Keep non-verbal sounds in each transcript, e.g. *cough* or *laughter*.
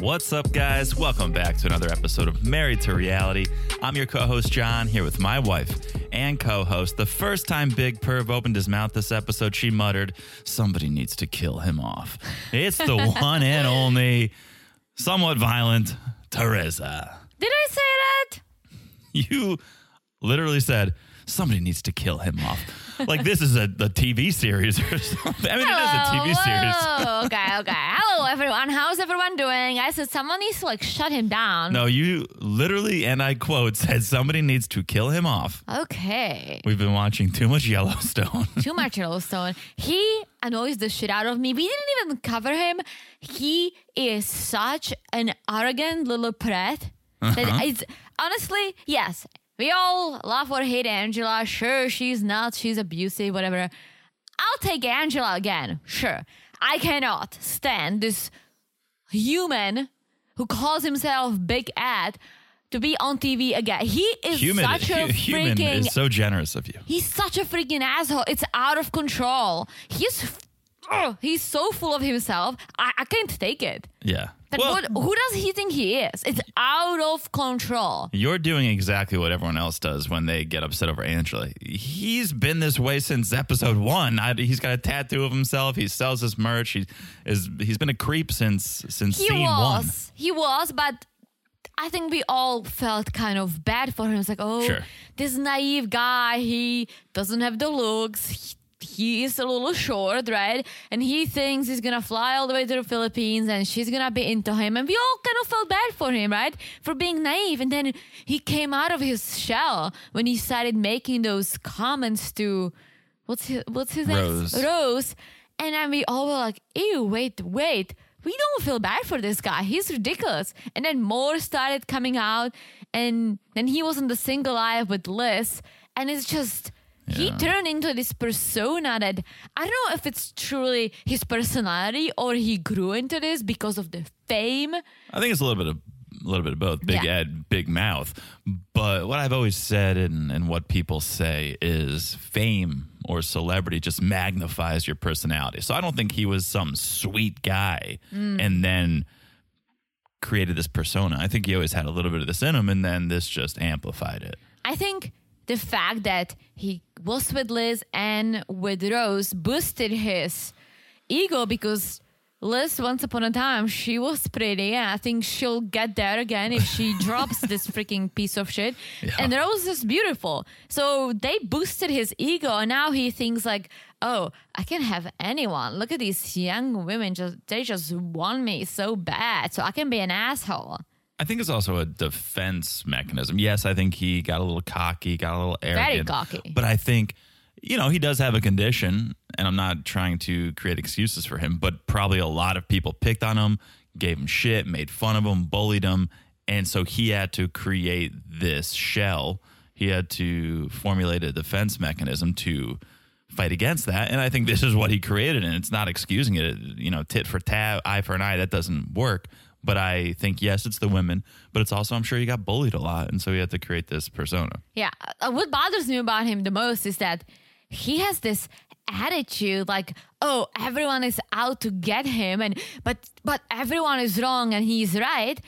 What's up, guys? Welcome back to another episode of Married to Reality. I'm your co host, John, here with my wife and co host. The first time Big Perv opened his mouth this episode, she muttered, Somebody needs to kill him off. It's the *laughs* one and only, somewhat violent, Teresa. Did I say that? You literally said, Somebody needs to kill him off. like this is a, a TV series or *laughs* something. I mean, it is a TV series. Hello. okay, *laughs* okay. Hello, everyone. How's everyone doing? I said someone needs to like shut him down. No, you literally, and I quote, said somebody needs to kill him off. Okay. We've been watching too much Yellowstone. *laughs* Too much Yellowstone. He annoys the shit out of me. We didn't even cover him. He is such an arrogant little prat. Uh-huh. That is honestly, yes. We all love or hate Angela. Sure, she's nuts, she's abusive, whatever. I'll take Angela again. Sure. I cannot stand this human who calls himself Big Ed to be on TV again. He is human, such a hu- human freaking is so generous of you. He's such a freaking asshole. It's out of control. He's ugh, he's so full of himself. I, I can't take it. Yeah. But well, what, who does he think he is? It's out of control. you're doing exactly what everyone else does when they get upset over Angela. He's been this way since episode one. I, he's got a tattoo of himself. He sells his merch. He is. He's been a creep since since He scene one. was. He was, but I think we all felt kind of bad for him. It's like, oh, Sure. this naive guy, he doesn't have the looks. He, he is a little short, right? And he thinks he's gonna fly all the way to the Philippines and she's gonna be into him. And we all kind of felt bad for him, right? For being naive. And then he came out of his shell when he started making those comments to what's his what's his Rose. name? Rose. And then we all were like, ew, wait, wait. We don't feel bad for this guy. He's ridiculous. And then more started coming out. And then he was in the single life with Liz. And it's just, he turned into this persona that I don't know if it's truly his personality or he grew into this because of the fame. I think it's a little bit of a little bit of both. Big Yeah. Ed, big mouth. But what I've always said and, and what people say is fame or celebrity just magnifies your personality. So I don't think he was some sweet guy mm. and then created this persona. I think he always had a little bit of this in him and then this just amplified it. I think the fact that he was with Liz and with Rose boosted his ego because Liz, once upon a time, she was pretty, and I think she'll get there again if she *laughs* drops this freaking piece of shit. Yeah. And Rose is beautiful. So they boosted his ego, and now he thinks like, oh, I can have anyone. Look at these young women, just they just want me so bad. So I can be an asshole. I think it's also a defense mechanism. Yes, I think he got a little cocky, got a little arrogant. Very cocky. But I think, you know, he does have a condition, and I'm not trying to create excuses for him, but probably a lot of people picked on him, gave him shit, made fun of him, bullied him. And so he had to create this shell. He had to formulate a defense mechanism to fight against that. And I think this is what he created, and it's not excusing it. You know, tit for tat, eye for an eye, that doesn't work. But I think, yes, it's the women, but it's also, I'm sure he got bullied a lot. And so he had to create this persona. Yeah. Uh, what bothers me about him the most is that he has this attitude like, oh, everyone is out to get him and but but everyone is wrong and he's right.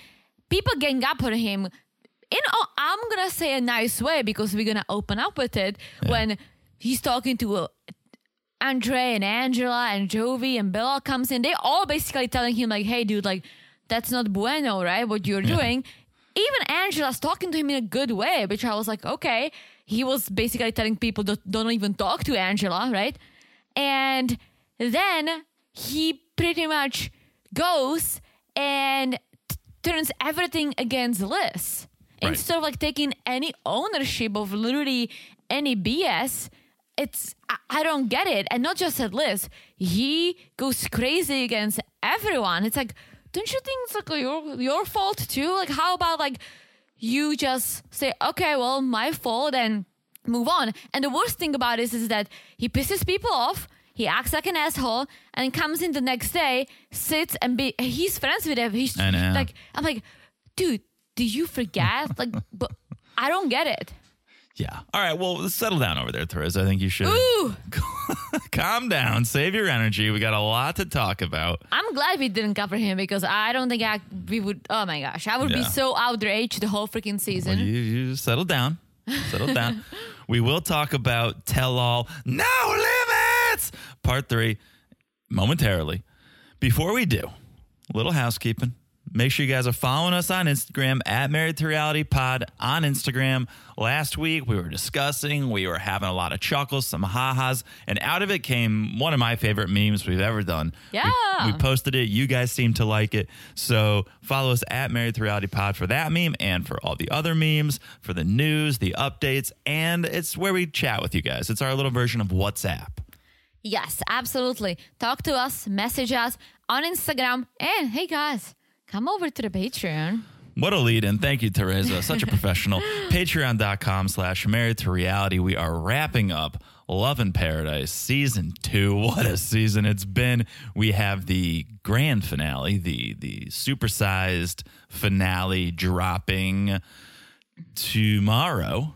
People gang up on him in oh, I'm gonna say a nice way because we're gonna open up with it when he's talking to uh, Andre and Angela and Jovi and Bella comes in. They all basically telling him like, "Hey, dude, like that's not bueno, right? What you're doing." Even Angela's talking to him in a good way, which I was like, okay. He was basically telling people that don't even talk to Angela, right? And then he pretty much goes and t- turns everything against Liz. instead of like taking any ownership of literally any BS. It's I, I don't get it, and not just at Liz. He goes crazy against everyone. It's like, don't you think it's like your your fault too? Like, how about like you just say, okay, well, my fault, and move on. And the worst thing about this is that he pisses people off. He acts like an asshole and comes in the next day, sits and be he's friends with him. He's like I'm like, dude, do you forget? like but I don't get it. Yeah. All right. Well, settle down over there, Therese. I think you should Ooh, *laughs* calm down, save your energy. We got a lot to talk about. I'm glad we didn't cover him because I don't think I we would oh my gosh, I would be so outraged the whole freaking Well, season. you, you settle down. Settle down. *laughs* We will talk about Tell All No Limits Part 3 momentarily. Before we do, little housekeeping. Make sure you guys are following us on Instagram at Married to Reality Pod on Instagram. Last week we were discussing, we were having a lot of chuckles, some ha-has, and out of it came one of my favorite memes we've ever done. We- Yeah. we posted it. You guys seem to like it. So follow us at Married to Reality Pod for that meme and for all the other memes, for the news, the updates, and it's where we chat with you guys. It's our little version of WhatsApp. Yes, absolutely. Talk to us, message us on Instagram, and hey guys, come over to the Patreon. What a lead in. Thank you, Teresa. Such a professional. *laughs* Patreon.com slash married to reality. We are wrapping up Love in Paradise season two. *laughs* What a season it's been. We have the grand finale, the the supersized finale dropping tomorrow.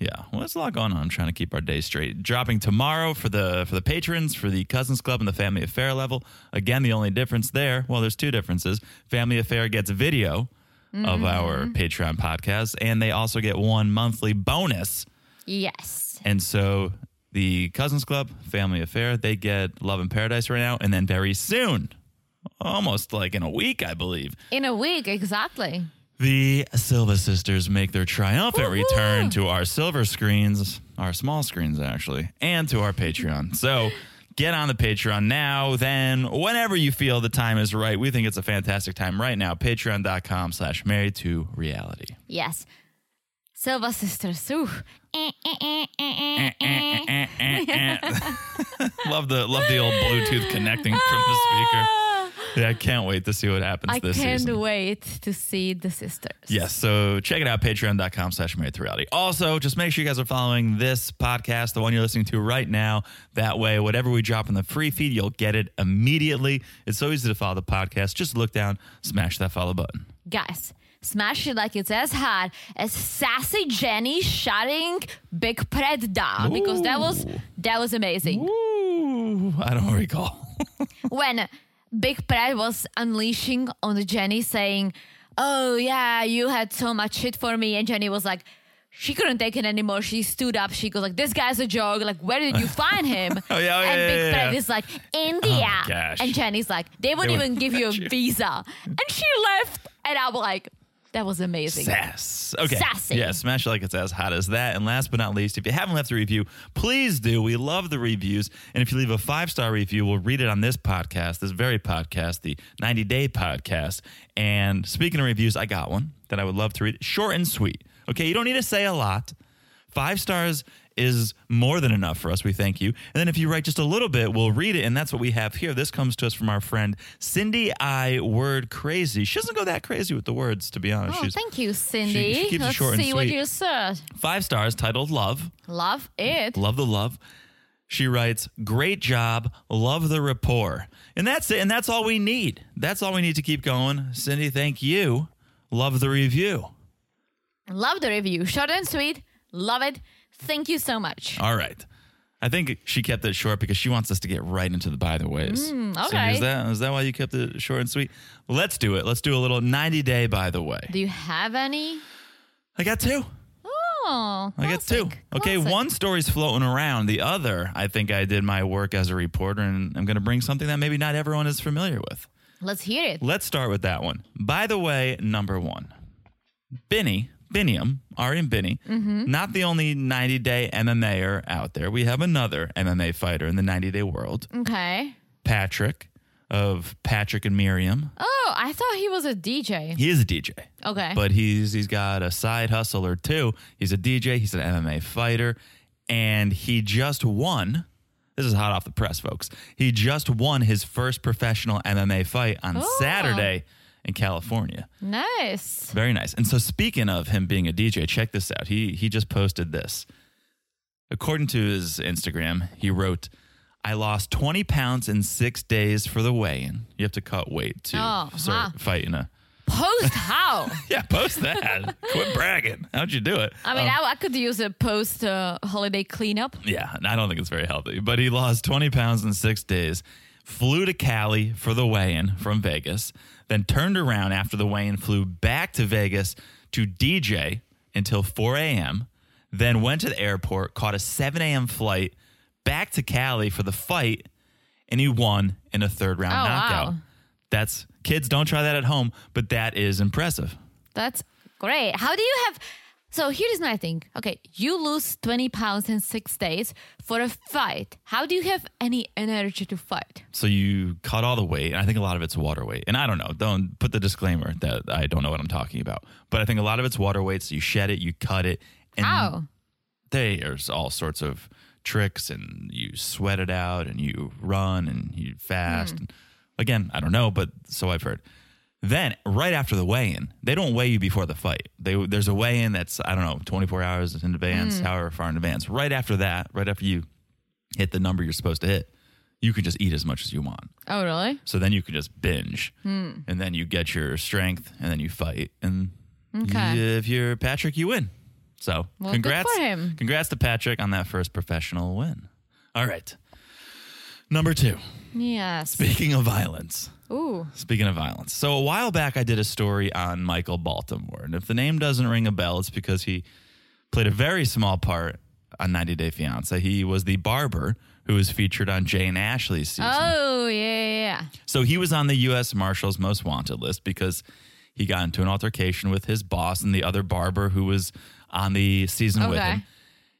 Yeah, well, there's a lot going on. I'm trying to keep our day straight. Dropping tomorrow for the for the patrons for the Cousins Club and the Family Affair level. Again, the only difference there, well, there's two differences. Family Affair gets a video of our mm-hmm. Patreon podcast, and they also get one monthly bonus. Yes. And so the Cousins Club, Family Affair, they get Love in Paradise right now, and then very soon, almost like in a week, I believe, In a week, exactly. The Silva sisters make their triumphant Woo-hoo! return to our silver screens, our small screens actually, and to our Patreon. So get on the Patreon now, then whenever you feel the time is right. We think it's a fantastic time right now. Patreon.com slash married to reality. Yes. Silva sisters. Ooh. Love the love the old Bluetooth connecting from the *laughs* speaker. Yeah, I can't wait to see what happens this week. I this can't season. wait to see the sisters. Yes, so check it out, patreon.com slash married to reality. Also, just make sure you guys are following this podcast, the one you're listening to right now. That way, whatever we drop in the free feed, you'll get it immediately. It's so easy to follow the podcast. Just look down, smash that follow button. Guys, smash it like it's as hard as sassy Jenny shutting Big Pred down because that was that was amazing. Ooh, I don't recall. *laughs* when Big Pred was unleashing on the Jenny saying, Oh yeah, you had so much shit for me and Jenny was like she couldn't take it anymore. She stood up. She goes like, "This guy's a joke. Like, where did you *laughs* find him?" Oh, yeah, oh, and Big yeah, Fred yeah. is like, *laughs* "India." Oh, and Jenny's like, "They wouldn't They even give you a visa." And she left, and I'm like, "That was amazing." Sass. Okay. Sassy. Yeah, smash it like it's as hot as that. And last but not least, if you haven't left a review, please do. We love the reviews. And if you leave a five star review, we'll read it on this podcast, this very podcast, the 90 Day Podcast. And speaking of reviews, I got one that I would love to read. Short and sweet. Okay, you don't need to say a lot. Five stars is more than enough for us. We thank you. And then if you write just a little bit, we'll read it. And that's what we have here. This comes to us from our friend Cindy I Word Crazy. She doesn't go that crazy with the words, to be honest. Oh, She's thank you, Cindy. she keeps it Let's short and see what you said. five stars titled Love. Love it. Love the love. She writes, Great job. Love the rapport. And that's it. And that's all we need. That's all we need to keep going. Cindy, thank you. Love the review. Love the review. Short and sweet. Love it. Thank you so much. All right. I think she kept it short because she wants us to get right into the by the ways. Mm, Cindy, okay. is that is that why you kept it short and sweet? Let's do it. Let's do a little 90 day by the way. Do you have any? I got two. Oh, I got two. classic, Okay, one story's floating around. The other, I think I did my work as a reporter, and I'm going to bring something that maybe not everyone is familiar with. Let's hear it. Let's start with that one. By the way, number one, Binny, Biniam, Ari and Binny, Mm-hmm. not the only 90 day MMAer out there. We have another MMA fighter in the 90 day world, Okay. Patrick, of Patrick and Myriam. Oh, I thought he was a DJ. He is a DJ. Okay. But he's he's got a side hustle or two. He's a DJ, he's an MMA fighter, and he just won. This is hot off the press, folks. He just won his first professional MMA fight on Oh. Saturday in California. nice. Very nice. And so speaking of him being a DJ, check this out. He he just posted this. According to his Instagram, he wrote, I lost 20 pounds in six days for the weigh-in. You have to cut weight to Oh, start huh. fighting a Post how? *laughs* Yeah, post that. Quit bragging. How'd you do it? I mean, Um, I, I could use a post uh, holiday cleanup. yeah, I don't think it's very healthy. But he lost 20 pounds in six days, flew to Cali for the weigh in from Vegas, then turned around after the weigh in, flew back to Vegas to DJ until 4 a.m., then went to the airport, caught a 7 a.m. flight back to Cali for the fight, and he won in a third round Oh, knockout. wow. That's kids, don't try that at home, but that is impressive. That's great. How do you have? So here's my thing. Okay, you lose 20 pounds in six days for a fight. How do you have any energy to fight? So you cut all the weight. and I think a lot of it's water weight. And I don't know. Don't put the disclaimer that I don't know what I'm talking about. But I think a lot of it's water weight. So you shed it, you cut it, and How? there's all sorts of tricks, and you sweat it out, and you run, and you fast. Hmm. And again, I don't know, but so I've heard. Then right after the weigh-in, they don't weigh you before the fight. They, there's a weigh-in that's I don't know 24 hours in advance, however far in advance. Right after that, right after you hit the number you're supposed to hit, you can just eat as much as you want. Oh, really? So then you can just binge, Hmm. and then you get your strength, and then you fight, and Okay. you- if you're Patrick, you win. So Well, congrats, for him. congrats to Patrick on that first professional win. All right, number two. Yes. Speaking of violence, Ooh. speaking of violence. So a while back, I did a story on Michael Baltimore, and if the name doesn't ring a bell, it's because he played a very small part on 90 Day Fiance. He was the barber who was featured on Jane Ashley's season. Oh, yeah, yeah, yeah. So he was on the U.S. Marshals Most Wanted list because he got into an altercation with his boss and the other barber who was on the season with Okay. him.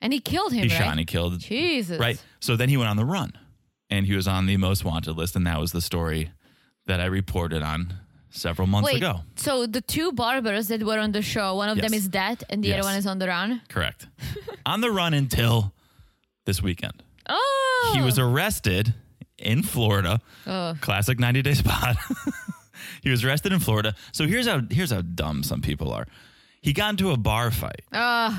And he killed him, He right? shot and he killed. Jesus. Right. So then he went on the run and he was on the Most Wanted list. And that was the story that I reported on several months Wait, ago. so the two barbers that were on the show, one of them is dead and the Yes. other one is on the run? Correct. *laughs* on the run until this weekend. Oh. He was arrested in Florida. Oh. Classic 90 day spot. *laughs* he was arrested in Florida. So here's how here's how dumb some people are. He got into a bar fight. Uh,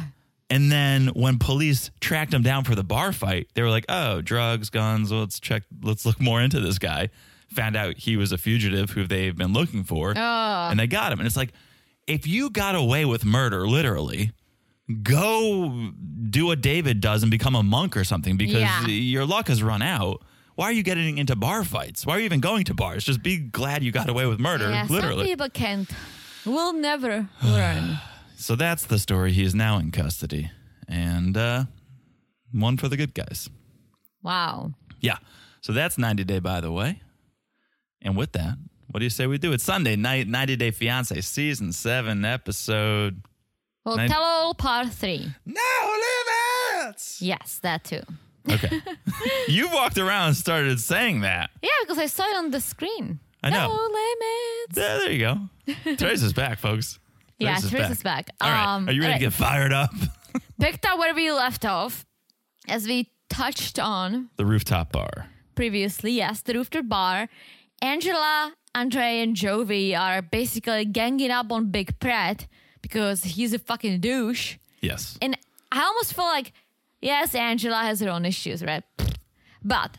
And then when police tracked him down for the bar fight, they were like, "Oh, drugs, guns. Let's check. Let's look more into this guy." Found out he was a fugitive who they've been looking for, ah. and they got him. And it's like, if you got away with murder, literally, go do what David does and become a monk or something because Yeah. your luck has run out. Why are you getting into bar fights? Why are you even going to bars? Just be glad you got away with murder, yeah, some literally. people can't. Will never learn. *sighs* So that's the story. He is now in custody, and uh, one for the good guys. Wow. Yeah. So that's 90 Day, by the way. And with that, what do you say we do? It's Sunday night, 90 Day Fiance, season seven, episode. Well, Nine- tell all part three. No limits. Yes, that too. Okay. *laughs* you walked around and started saying that. Yeah, because I saw it on the screen. I know. No limits. Yeah, there you go. Trace is back, folks. Yeah, Trace Trace is back. All right. Um, Are you ready all to get fired up? *laughs* Picked up where we left off, as we touched on the rooftop bar. previously. Yes, the rooftop bar. Angela, Andre, and Jovi are basically ganging up on Big Pratt because he's a fucking douche. Yes. And I almost feel like, yes, Angela has her own issues, right? But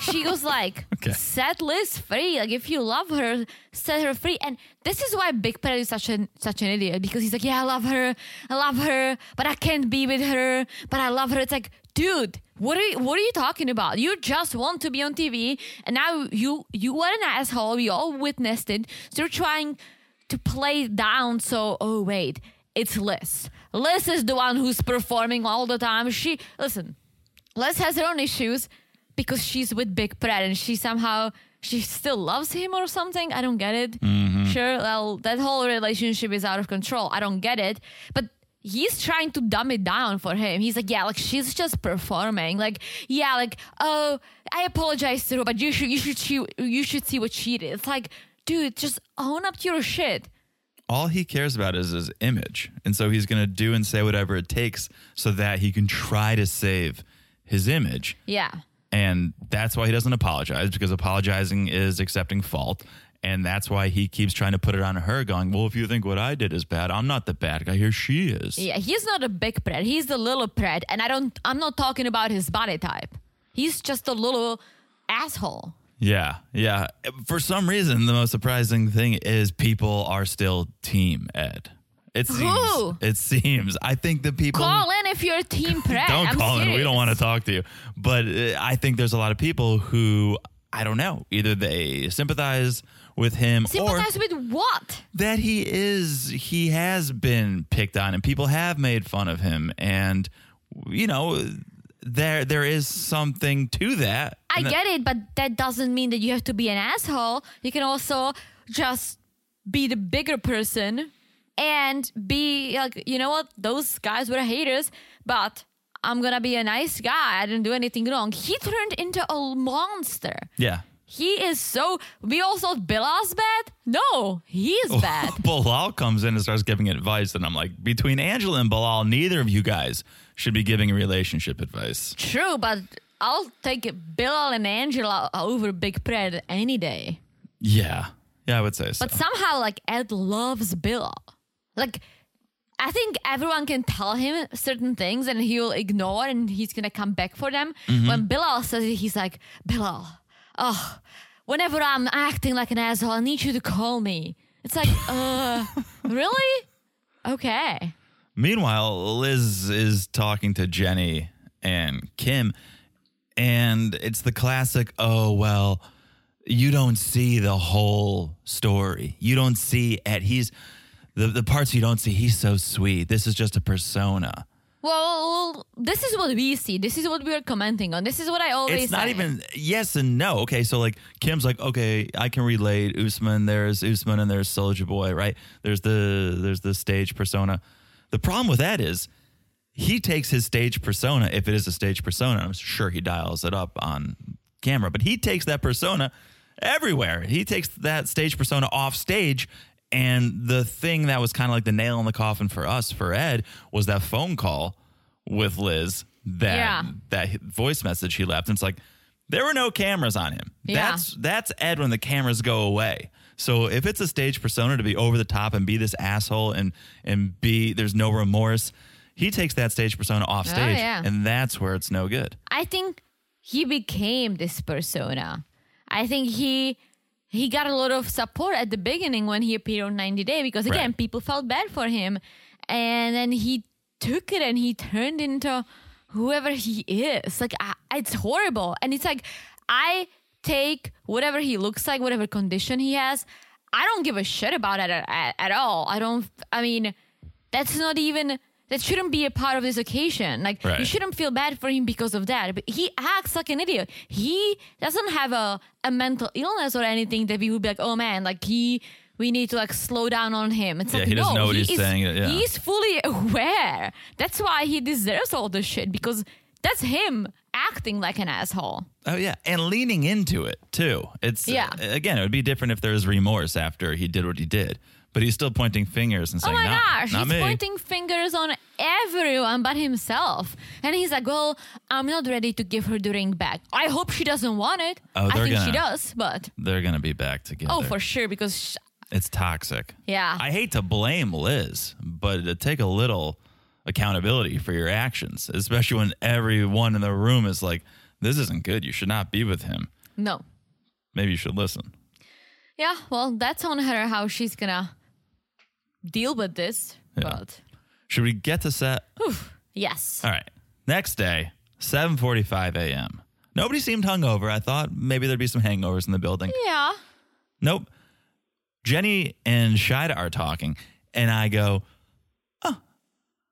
she was like, *laughs* Okay. set Liz free. Like, if you love her, set her free. And this is why Big Pratt is such an such an idiot because he's like, yeah, I love her, I love her, but I can't be with her, but I love her. It's like, dude, what are you, what are you talking about? You just want to be on TV, and now you you are an asshole. We all witnessed it. So you're trying to play down. So, oh wait, it's Liz. Liz is the one who's performing all the time. She listen. Liz has her own issues because she's with Big Pratt and she somehow she still loves him or something. I don't get it. Mm-hmm. Sure, well, that whole relationship is out of control. I don't get it. But he's trying to dumb it down for him. He's like, yeah, like she's just performing. Like, yeah, like, oh, I apologize to her, but you should you should see you should see what she did. It's like, dude, just own up to your shit. All he cares about is his image. And so he's going to do and say whatever it takes so that he can try to save his image. Yeah. And that's why he doesn't apologize because apologizing is accepting fault. And that's why he keeps trying to put it on her, going, Well, if you think what I did is bad, I'm not the bad guy. Here she is. Yeah, he's not a big pred. He's the little pred, and I don't. I'm not talking about his body type. He's just a little asshole. Yeah, yeah. For some reason, the most surprising thing is people are still Team Ed. It seems. Who? It seems. I think the people. Call in if you're a team *laughs* pred. don't I'm call in. We don't want to talk to you. But uh, I think there's a lot of people who I don't know. Either they sympathize with him or Sympathize with what? that he is he has been picked on and people have made fun of him and you know there there is something to that. I that- get it, but that doesn't mean that you have to be an asshole. You can also just be the bigger person and be like, you know what? Those guys were haters, but I'm gonna be a nice guy. I didn't do anything wrong. He turned into a monster. Yeah. He is so. We all thought Bilal's bad. No, he is *laughs* bad. Bilal comes in and starts giving advice, and I'm like, between Angela and Bilal, neither of you guys should be giving relationship advice. True, but I'll take Bilal and Angela over Big Pred any day. Yeah, yeah, I would say so. But somehow, like Ed loves Bilal. Like, I think everyone can tell him certain things and he'll ignore and he's gonna come back for them. Mm-hmm. When Bilal says it, he's like, Bilal, oh, whenever I'm acting like an asshole, I need you to call me. It's like, *laughs* uh, really? Okay. Meanwhile, Liz is talking to Jenny and Kim, and it's the classic, oh, well, you don't see the whole story. You don't see Ed. He's the, the parts you don't see, he's so sweet. This is just a persona. Well, this is what we see. This is what we are commenting on. This is what I always It's not say. even yes and no. Okay, so like Kim's like, okay, I can relate. Usman, there's Usman and there's Soldier Boy, right? There's the there's the stage persona. The problem with that is he takes his stage persona, if it is a stage persona, I'm sure he dials it up on camera, but he takes that persona everywhere. He takes that stage persona off stage. And the thing that was kind of like the nail in the coffin for us, for Ed, was that phone call with Liz that Yeah. that voice message he left. And it's like there were no cameras on him. Yeah. That's that's Ed when the cameras go away. So if it's a stage persona to be over the top and be this asshole and and be there's no remorse, he takes that stage persona off Oh, stage, yeah. and that's where it's no good. I think he became this persona. I think he he got a lot of support at the beginning when he appeared on 90 Day because again Right. people felt bad for him and then he took it and he turned into whoever he is. Like I, it's horrible and it's like I take whatever he looks like, whatever condition he has. I don't give a shit about it at, at, at all. I don't. I mean, that's not even. That shouldn't be a part of this occasion. Like you shouldn't feel bad for him because of that. But he acts like an idiot. He doesn't have a, a mental illness or anything that we would be like, oh man, like he we need to like slow down on him. It's Yeah, like he doesn't no, know what he's is- saying, yeah. He's fully aware. That's why he deserves all this shit because that's him acting like an asshole. Oh yeah, and leaning into it too. It's Yeah. Uh, again, it would be different if there was remorse after he did what he did, but he's still pointing fingers and saying, Oh my "Nah, gosh, not he's me." pointing fingers on everyone but himself. And he's like, Well, I'm not ready to give her the ring back. I hope she doesn't want it. Oh, I think she gonna- does, but They're gonna be back together. oh, for sure, because sh- It's toxic. Yeah. I hate to blame Liz, but to take a little accountability for your actions, especially when everyone in the room is like, this isn't good. You should not be with him. no. Maybe you should listen. Yeah, well, that's on her how she's gonna deal with this. Yeah. But Should we get to set? yes. All right. Next day, 7:45 a.m. Nobody seemed hungover. I thought maybe there'd be some hangovers in the building. Yeah. Nope. Jenny and Shaeeda are talking, and I go, oh,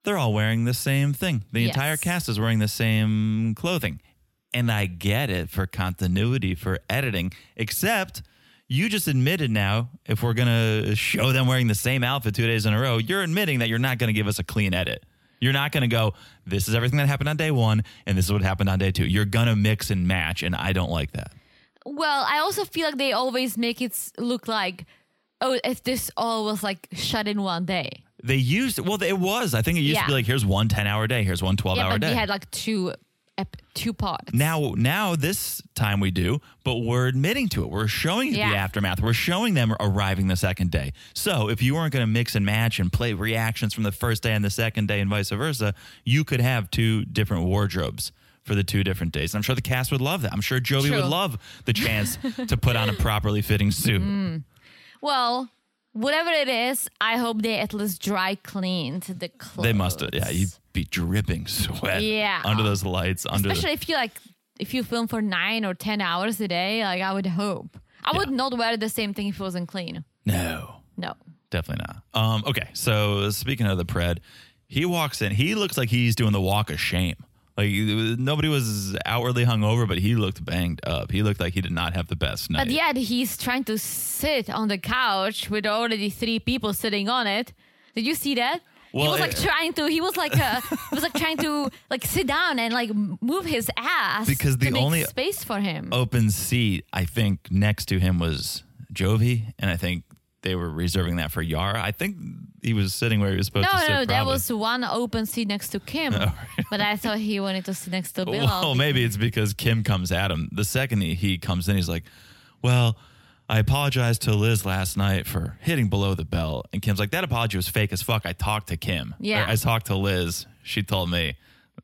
they're all wearing the same thing. The Yes. entire cast is wearing the same clothing. And I get it for continuity, for editing, except you just admitted now, if we're gonna show them wearing the same outfit two days in a row, you're admitting that you're not gonna give us a clean edit. You're not gonna go, this is everything that happened on day one, and this is what happened on day two. You're gonna mix and match, and I don't like that. Well, I also feel like they always make it look like, oh, if this all was like shut in one day. They used well, it was. I think it used to be like here's one 10 hour day, here's one 12 yeah, hour but day. we had like two, ep- two parts. now now this time we do but we're admitting to it. We're showing you the aftermath. We're showing them arriving the second day. So if you weren't going to mix and match and play reactions from the first day and the second day and vice versa you could have two different wardrobes for the two different days. And i'm sure the cast would love that. I'm sure jovi True. would love the chance to put on a *laughs* properly fitting suit. Mm. Well, whatever it is, I hope they at least dry cleaned the clothes. they must have yeah you'd be dripping sweat Yeah. under those lights under the, Especially if you like, if you film for nine or ten hours a day, like I would hope. I would not wear the same thing if it wasn't clean. no No. Definitely not. Um, okay, so speaking of the pred, he walks in. He looks like he's doing the walk of shame. Like nobody was outwardly hungover, but he looked banged up. He looked like he did not have the best night. But yet he's trying to sit on the couch with already three people sitting on it. Did you see that? he was like it- trying to. He was like uh, *laughs* he was like trying to like sit down and like move his ass Because the only- space for him. Open seat, I think next to him was Jovi, and I think they were reserving that for Yara. I think he was sitting where he was supposed no, to sit. no, no, there was one open seat next to Kim, *laughs* but I thought he wanted to sit next to Bill. Well, *laughs* maybe it's because Kim comes at him. The second he, he comes in, he's like, Well, I apologized to Liz last night for hitting below the belt. And Kim's like, That apology was fake as fuck. I talked to Kim. Yeah. Or I talked to Liz. She told me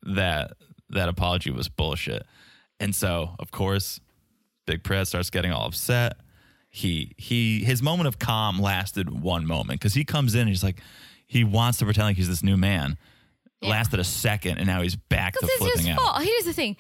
that that apology was bullshit. And so, of course, Big Pred starts getting all upset. He he his moment of calm lasted one moment because he comes in and he's like he wants to pretend like he's this new man. Lasted a second and now he's back to Because it's flipping his out. fault. Here's the thing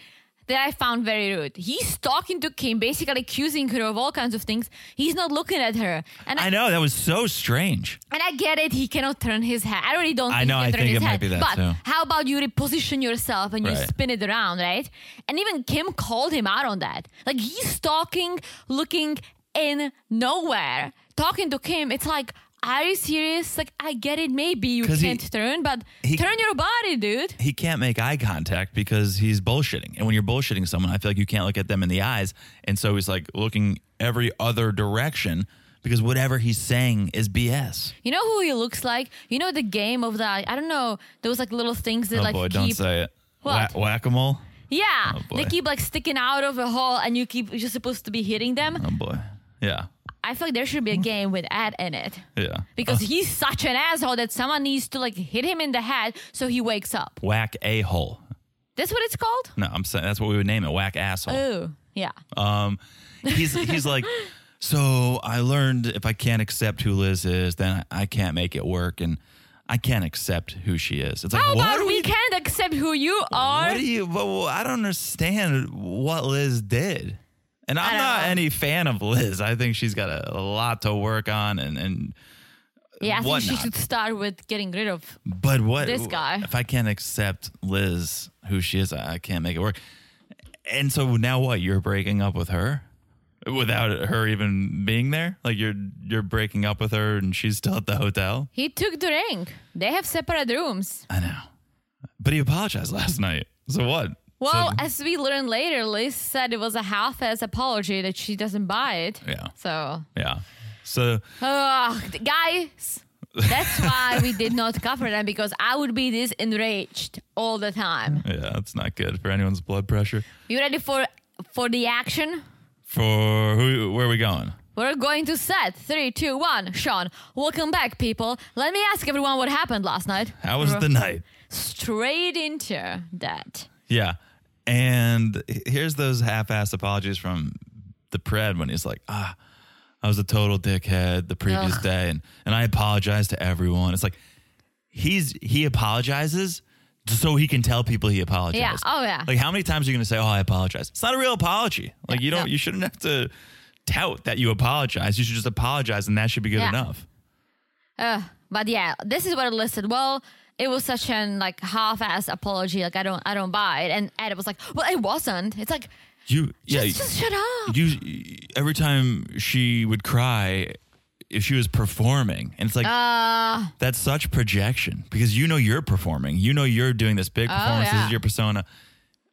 that I found very rude. He's talking to Kim, basically accusing her of all kinds of things. He's not looking at her. And I, I know that was so strange. and I get it. He cannot turn his head. I really don't. I know, He I think it might be that but too. how about you reposition yourself and you Right. spin it around, right? And even Kim called him out on that. Like he's talking, looking in nowhere, talking to Kim. It's like. Are you serious? Like, I get it. Maybe you can't turn, but he- turn your body, dude. He can't make eye contact because he's bullshitting. And when you're bullshitting someone, I feel like you can't look at them in the eyes. And so he's like looking every other direction because whatever he's saying is BS. You know who he looks like? You know the game of that? I don't know. Those like little things that Oh like boy, keep. don't say it. What? Whack a mole? Yeah, Oh, they keep like sticking out of a hole, and you keep you're supposed to be hitting them. Oh boy. Yeah. I feel like there should be a game with Ed in it Yeah. because he's such an asshole that someone needs to like hit him in the head so he wakes up. Whack a hole. That's what it's called. No, I'm saying that's what we would name it. Whack asshole. Oh, yeah. Um, he's he's like, so I learned if I can't accept who Liz is, then I can't make it work, and I can't accept who she is. It's like, How what about are we we? can't accept who you are? What do you? Well, I don't understand what Liz did, and I'm don't know. any fan of Liz. I think she's got a, a lot to work on, and and yeah, I think she should start with getting rid of. but what This guy. If I can't accept Liz, who she is, I I can't make it work. And so now what? You're breaking up with her without her even being there? Like you're you're breaking up with her and she's still at the hotel? He took the ring. They have separate rooms. I know. But he apologized *laughs* last night. So what? Well, So- as we learned later, Liz said it was a half-ass apology that she doesn't buy it. Yeah. So, yeah. So Ugh, guys, that's *laughs* why we did not cover them because I would be this enraged all the time. yeah, that's not good for anyone's blood pressure. You ready for for the action? For who? Where are we going? We're going to set three, two, one. Sean, welcome back, people. Let me ask everyone what happened last night. How was the night? Straight into that. Yeah. And here's those half-assed apologies from the pred when he's like, ah, I was a total dickhead the previous Ugh. day and, and I apologize to everyone. It's like he's he apologizes so he can tell people he apologized. Yeah. Oh, yeah. Like how many times are you gonna say, Oh, I apologize? It's not a real apology. Like you don't No. you shouldn't have to tout that you apologize. You should just apologize and that should be good Yeah. enough. Uh, but yeah, this is what it listed. Well, it was such an like half-ass apology. Like I don't, I don't buy it. And Ed was like, "Well, it wasn't." It's like, You yeah. Just, just shut up. you every time she would cry if she was performing and it's like Uh, that's such projection because you know you're performing you know you're doing this big performance this Oh, yeah. is your persona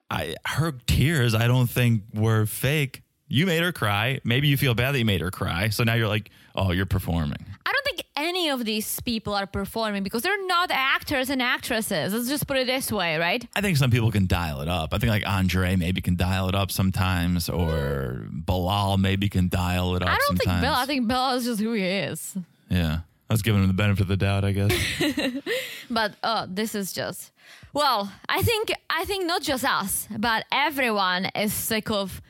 i her tears i don't think were fake you made her cry maybe you feel bad that you made her cry so now you're like oh you're performing I don't think any of these people are performing because they're not actors and actresses. Let's just put it this way, right? i think some people can dial it up i think like andre maybe can dial it up sometimes or bilal maybe can dial it up I don't sometimes think Bill. I think Bill is just who he is. yeah i was giving him the benefit of the doubt i guess *laughs* But uh, this is just well. I think I think not just us, but everyone is sick of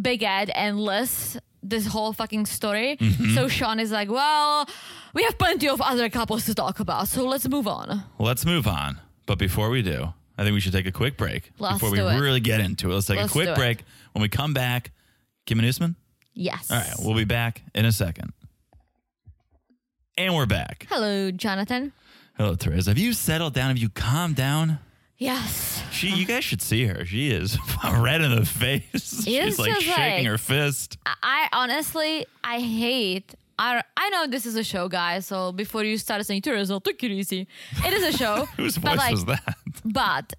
Big Ed and Liz. This whole fucking story. Mm-hmm. So Sean is like, well, we have plenty of other couples to talk about, so let's move on. Let's move on. But before we do, I think we should take a quick break Let's before we it. really get into it. Let's take Let's a quick break. When we come back, Kim and Usman. Yes. All right, we'll be back in a second. And we're back. Hello, Jonathan. Hello, Therese. Have you settled down? Have you calmed down? Yes. She, you guys should see her. She is *laughs* red in the face. She's like shaking like- her fist. I- I honestly, I hate. I, I know this is a show, guys. So before you start saying to Teresa, take it easy. It is a show. *laughs* Whose voice like, was that? But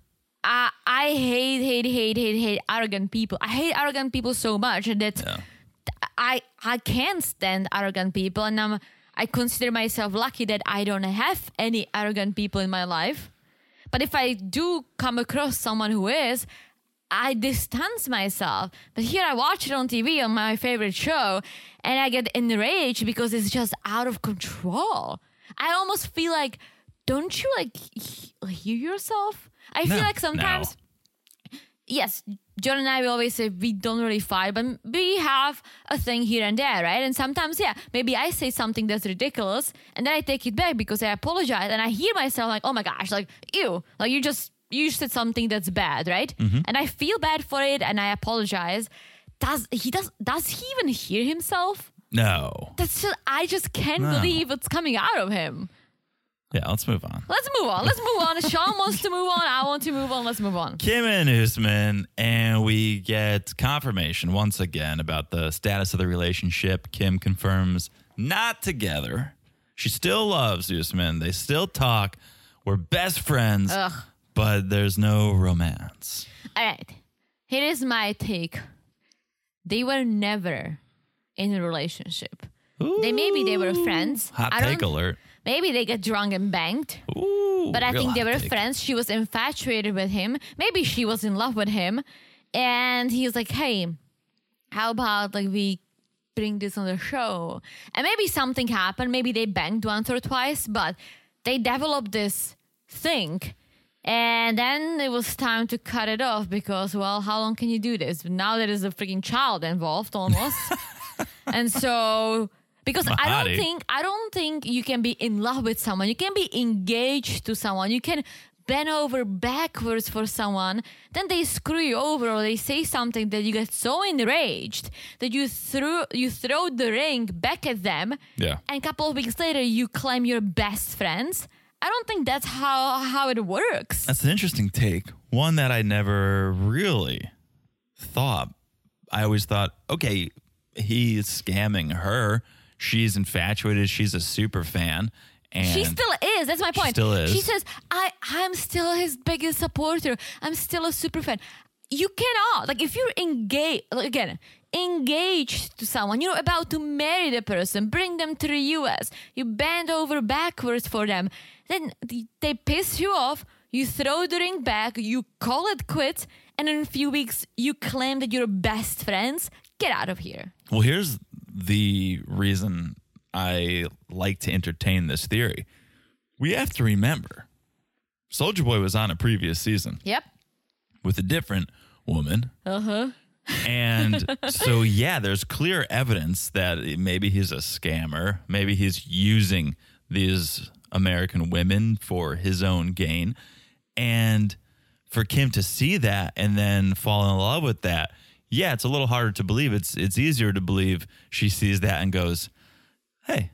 I I hate hate hate hate hate arrogant people. I hate arrogant people so much that Yeah. I I can't stand arrogant people, and I'm I consider myself lucky that I don't have any arrogant people in my life. But if I do come across someone who is, I distance myself. But here I watch it on TV on my favorite show, and I get enraged because it's just out of control. I almost feel like, don't you like he- hear yourself? I feel like sometimes yes, John and I we always say we don't really fight, but we have a thing here and there, right? And sometimes, yeah, maybe I say something that's ridiculous, and then I take it back because I apologize, and I hear myself like, oh my gosh, like ew, like you just you said something that's bad, right? Mm-hmm. And I feel bad for it, and I apologize. Does he does does he even hear himself? No. That's just I just can't No. believe what's coming out of him. Yeah, let's move on. Let's move on. Let's move on. Sean wants to move on. I want to move on. Let's move on. Kim and Usman, and we get confirmation once again about the status of the relationship. Kim confirms not together. She still loves Usman. They still talk. We're best friends, Ugh. but there's no romance. All right. Here is my take. They were never in a relationship. They maybe they were friends. Hot I take alert. Maybe they got drunk and banged. Ooh, But I think they were take. friends. She was infatuated with him. Maybe she was in love with him. And he was like, hey, how about like we bring this on the show? And maybe something happened. Maybe they banged once or twice, but they developed this thing. And then it was time to cut it off because, well, how long can you do this? Now there is a freaking child involved almost. *laughs* and so because I don't think I don't think you can be in love with someone. You can be engaged to someone. You can bend over backwards for someone. Then they screw you over or they say something that you get so enraged that you threw you throw the ring back at them. Yeah. And a couple of weeks later you claim you're best friends. I don't think that's how how it works. That's an interesting take. One that I never really thought. I always thought, okay, he's scamming her. She's infatuated. She's a super fan. And She still is. That's my point. She still is. She says, I, I'm still his biggest supporter. I'm still a super fan. You cannot. Like, if you're engaged, again, engaged to someone, you're about to marry the person, bring them to the US, you bend over backwards for them, then they piss you off, you throw the ring back, you call it quits, and in a few weeks, you claim that you're best friends. Get out of here. Well, here's the reason I like to entertain this theory. We have to remember Soldier Boy was on a previous season Yep. with a different woman. Uh huh. And *laughs* so, yeah, there's clear evidence that maybe he's a scammer. Maybe he's using these American women for his own gain. And for Kim to see that and then fall in love with that, yeah, it's a little harder to believe. It's it's easier to believe she sees that and goes, "Hey,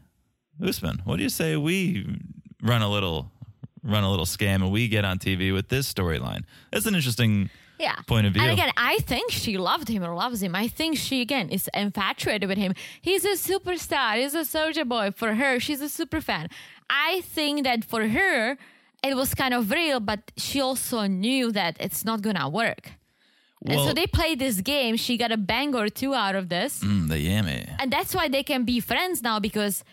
Usman, what do you say we run a little run a little scam and we get on TV with this storyline?" That's an interesting yeah. point of view. And again, I think she loved him or loves him. I think she again is infatuated with him. He's a superstar. He's a soldier boy. For her, she's a super fan. I think that for her, it was kind of real, but she also knew that it's not gonna work. And so they play this game. She got a bang or two out of this, Mm, the yummy. and that's why they can be friends now because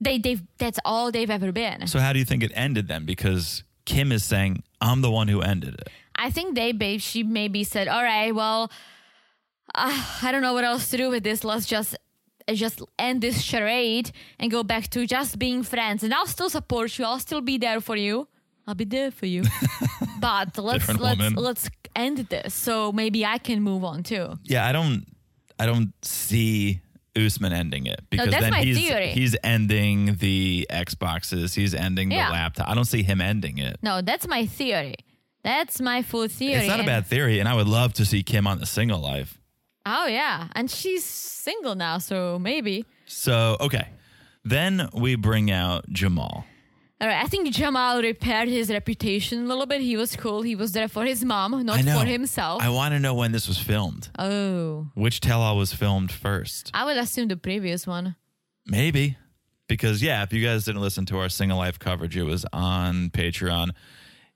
they they that's all they've ever been. So how do you think it ended then? Because Kim is saying I'm the one who ended it. I think they babe she maybe said, "All right, well, uh, I don't know what else to do with this. Let's just uh, just end this charade and go back to just being friends. And I'll still support you. I'll still be there for you. I'll be there for you. *laughs* but let's Different let's woman. let's end this so maybe I can move on too. Yeah, I don't I don't see Usman ending it because that's then he's theory. he's ending the Xboxes, he's ending Yeah. the laptop. I don't see him ending it. No, that's my theory. That's my full theory. It's not a bad theory, and I would love to see Kim on the single life. Oh yeah, and she's single now, so maybe. So okay, then we bring out Jamal. All right, I think Jamal repaired his reputation a little bit. He was cool. He was there for his mom, not I know for himself. I want to know when this was filmed. oh, Which tell-all was filmed first? I would assume the previous one. Maybe. Because, yeah, if you guys didn't listen to our single life coverage, it was on Patreon.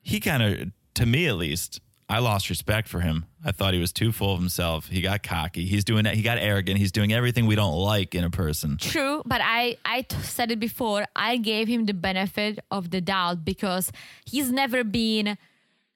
He kind of, to me at least, I lost respect for him. I thought he was too full of himself. He got cocky. He's doing He got arrogant. He's doing everything we don't like in a person. True, but I I t- said it before. I gave him the benefit of the doubt because he's never been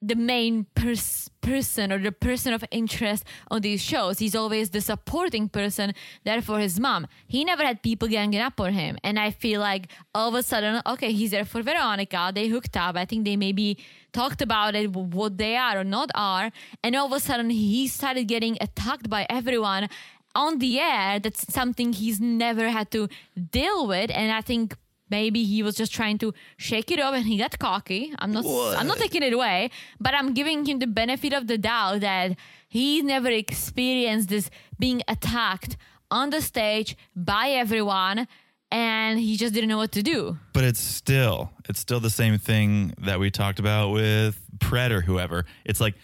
the main pers- person or the person of interest on these shows. He's always the supporting person there for his mom. He never had people ganging up on him. And I feel like all of a sudden, okay, he's there for Veronica. They hooked up. I think they maybe talked about it, what they are or not are. And all of a sudden, he started getting attacked by everyone on the air. That's something he's never had to deal with. And I think maybe he was just trying to shake it off and he got cocky. I'm not I'm not taking it away, but I'm giving him the benefit of the doubt that he never experienced this being attacked on the stage by everyone and he just didn't know what to do. But it's still, it's still the same thing that we talked about with Pred or whoever. It's like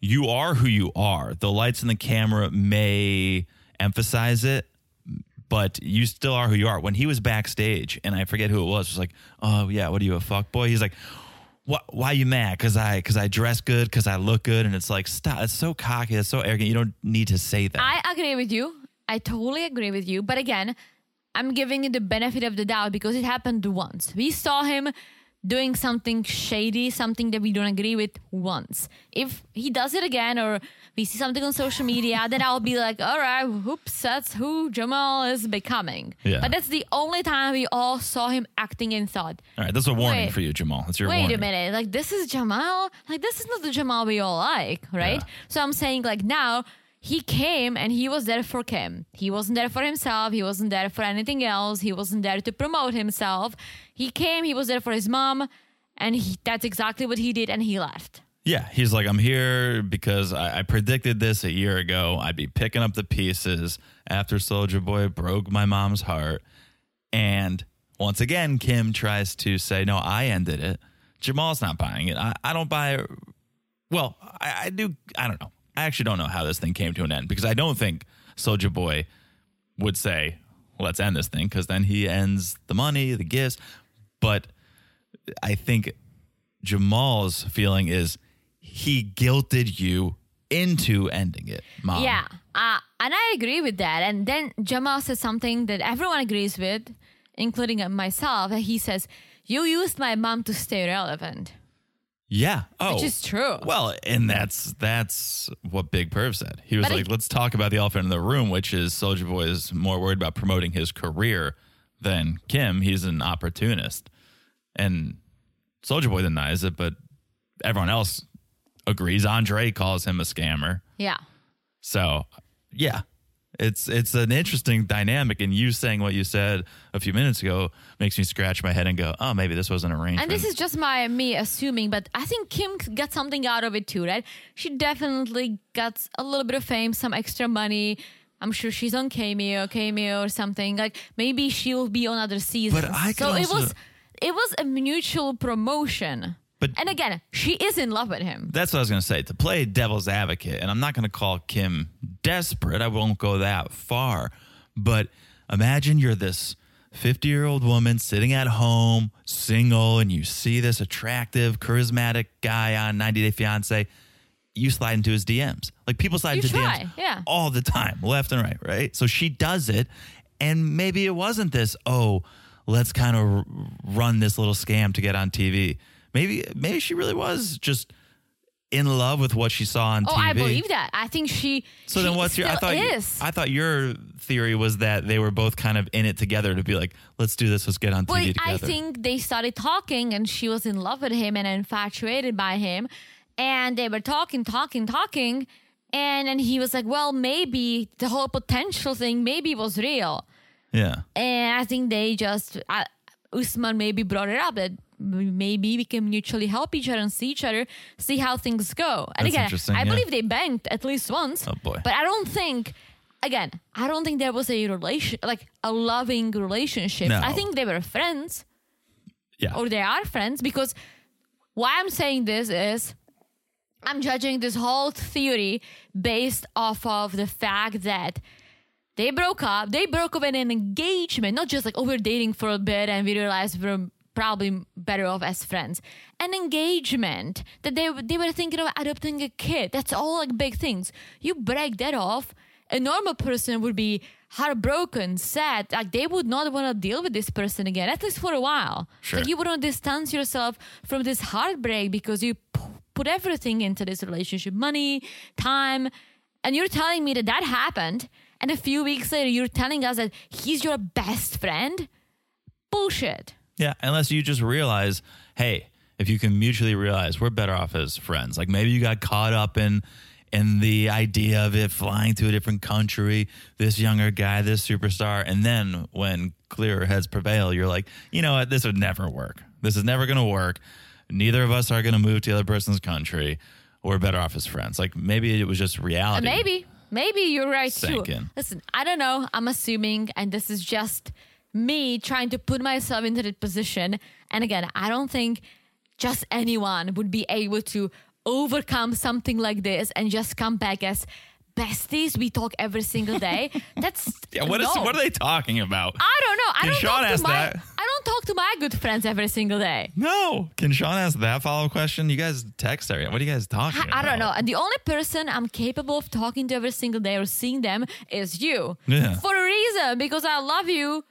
you are who you are. The lights and the camera may emphasize it, but you still are who you are. When he was backstage, and I forget who it was, was like, "Oh yeah, what are you a fuck boy?" He's like, "What? Why you mad? Because I because I dress good, because I look good." And it's like, stop! It's so cocky. It's so arrogant. You don't need to say that. I agree with you. I totally agree with you. But again, I'm giving it the benefit of the doubt because it happened once. We saw him doing something shady, something that we don't agree with once. If he does it again or we see something on social media, then I'll be like, all right, whoops, that's who Jamal is becoming. Yeah. But that's the only time we all saw him acting and thought, All right, that's a warning Wait. for you, Jamal. That's your warning. wait warning. a minute like this is jamal like this is not the jamal we all like right Yeah. so i'm saying like now he came and he was there for kim he wasn't there for himself he wasn't there for anything else he wasn't there to promote himself he came he was there for his mom and he, that's exactly what he did and he left Yeah, he's like, I'm here because I, I predicted this a year ago. I'd be picking up the pieces after Soldier Boy broke my mom's heart. And once again, Kim tries to say, No, I ended it. Jamal's not buying it. I, I don't buy it. Well, I, I do. I don't know. I actually don't know how this thing came to an end because I don't think Soldier Boy would say, Let's end this thing because then he ends the money, the gifts. But I think Jamal's feeling is he guilted you into ending it, mom. yeah uh, and i agree with that and then jamal says something that everyone agrees with including myself he says you used my mom to stay relevant Yeah. Oh. Which is true. Well, and that's that's what Big Perv said. He was But like, it- let's talk about the elephant in the room, which is Soldier Boy is more worried about promoting his career than Kim. He's an opportunist. And Soldier Boy denies it, but everyone else agrees. Andre calls him a scammer. yeah So, yeah, it's it's an interesting dynamic. And you saying what you said a few minutes ago makes me scratch my head and go, "Oh, maybe this wasn't arranged." And this is just my me assuming, but I think Kim got something out of it too, right? She definitely got a little bit of fame, some extra money. I'm sure she's on Cameo, Cameo or something. Like maybe she'll be on other seasons. But I so could it was it was a mutual promotion. But And again, she is in love with him. That's what I was going to say. To play devil's advocate, and I'm not going to call Kim desperate. I won't go that far. But imagine you're this 50 year old woman sitting at home, single, and you see this attractive, charismatic guy on 90 Day Fiance. You slide into his DMs. Like people slide You into try, DMs yeah. all the time, left and right, right? So she does it. And maybe it wasn't this, oh, let's kind of r- run this little scam to get on TV. Maybe maybe she really was just in love with what she saw on TV. Oh, TV. I believe that. I think she. So she then what's your I thought you- is. I thought your theory was that they were both kind of in it together to be like, let's do this, let's get on TV Well, together. I think they started talking and she was in love with him and infatuated by him. And they were talking, talking, talking. And then he was like, well, maybe the whole potential thing maybe was real. yeah. And I think they just, uh, Usman maybe brought it up that maybe we can mutually help each other and see each other, see how things go. And That's again, I yeah. believe they banged at least once. Oh, boy. But I don't think, again, I don't think there was a relation, like a loving relationship. No. I think they were friends Yeah. or they are friends because why I'm saying this is I'm judging this whole theory based off of the fact that they broke up. They broke up in an engagement, not just like, oh, we're dating for a bit and we realized we're probably better off as friends. An engagement that they they were thinking of adopting a kid. That's all like big things. You break that off. A normal person would be heartbroken, sad. Like they would not want to deal with this person again, at least for a while. Sure. Like you wouldn't distance yourself from this heartbreak because you p- put everything into this relationship, money, time, and you're telling me that that happened. And a few weeks later, you're telling us that he's your best friend? Bullshit. Yeah, unless you just realize, hey, if you can mutually realize we're better off as friends. Like maybe you got caught up in in the idea of it flying to a different country, this younger guy, this superstar, and then when clearer heads prevail, you're like, you know what, this would never work. This is never gonna work. Neither of us are gonna move to the other person's country. We're better off as friends. Like maybe it was just reality. Maybe. Maybe you're right too. Listen, I don't know. I'm assuming, and this is just me trying to put myself into that position. And again, I don't think just anyone would be able to overcome something like this and just come back as besties. We talk every single day. *laughs* That's Yeah, what is no. what are they talking about? I don't know. I Can don't Sean talk to my. that? I don't talk to my good friends every single day. no. Can Sean ask that follow up question? You guys text her. What are you guys talking I, about? I don't know. And the only person I'm capable of talking to every single day or seeing them is you. Yeah. For a reason, because I love you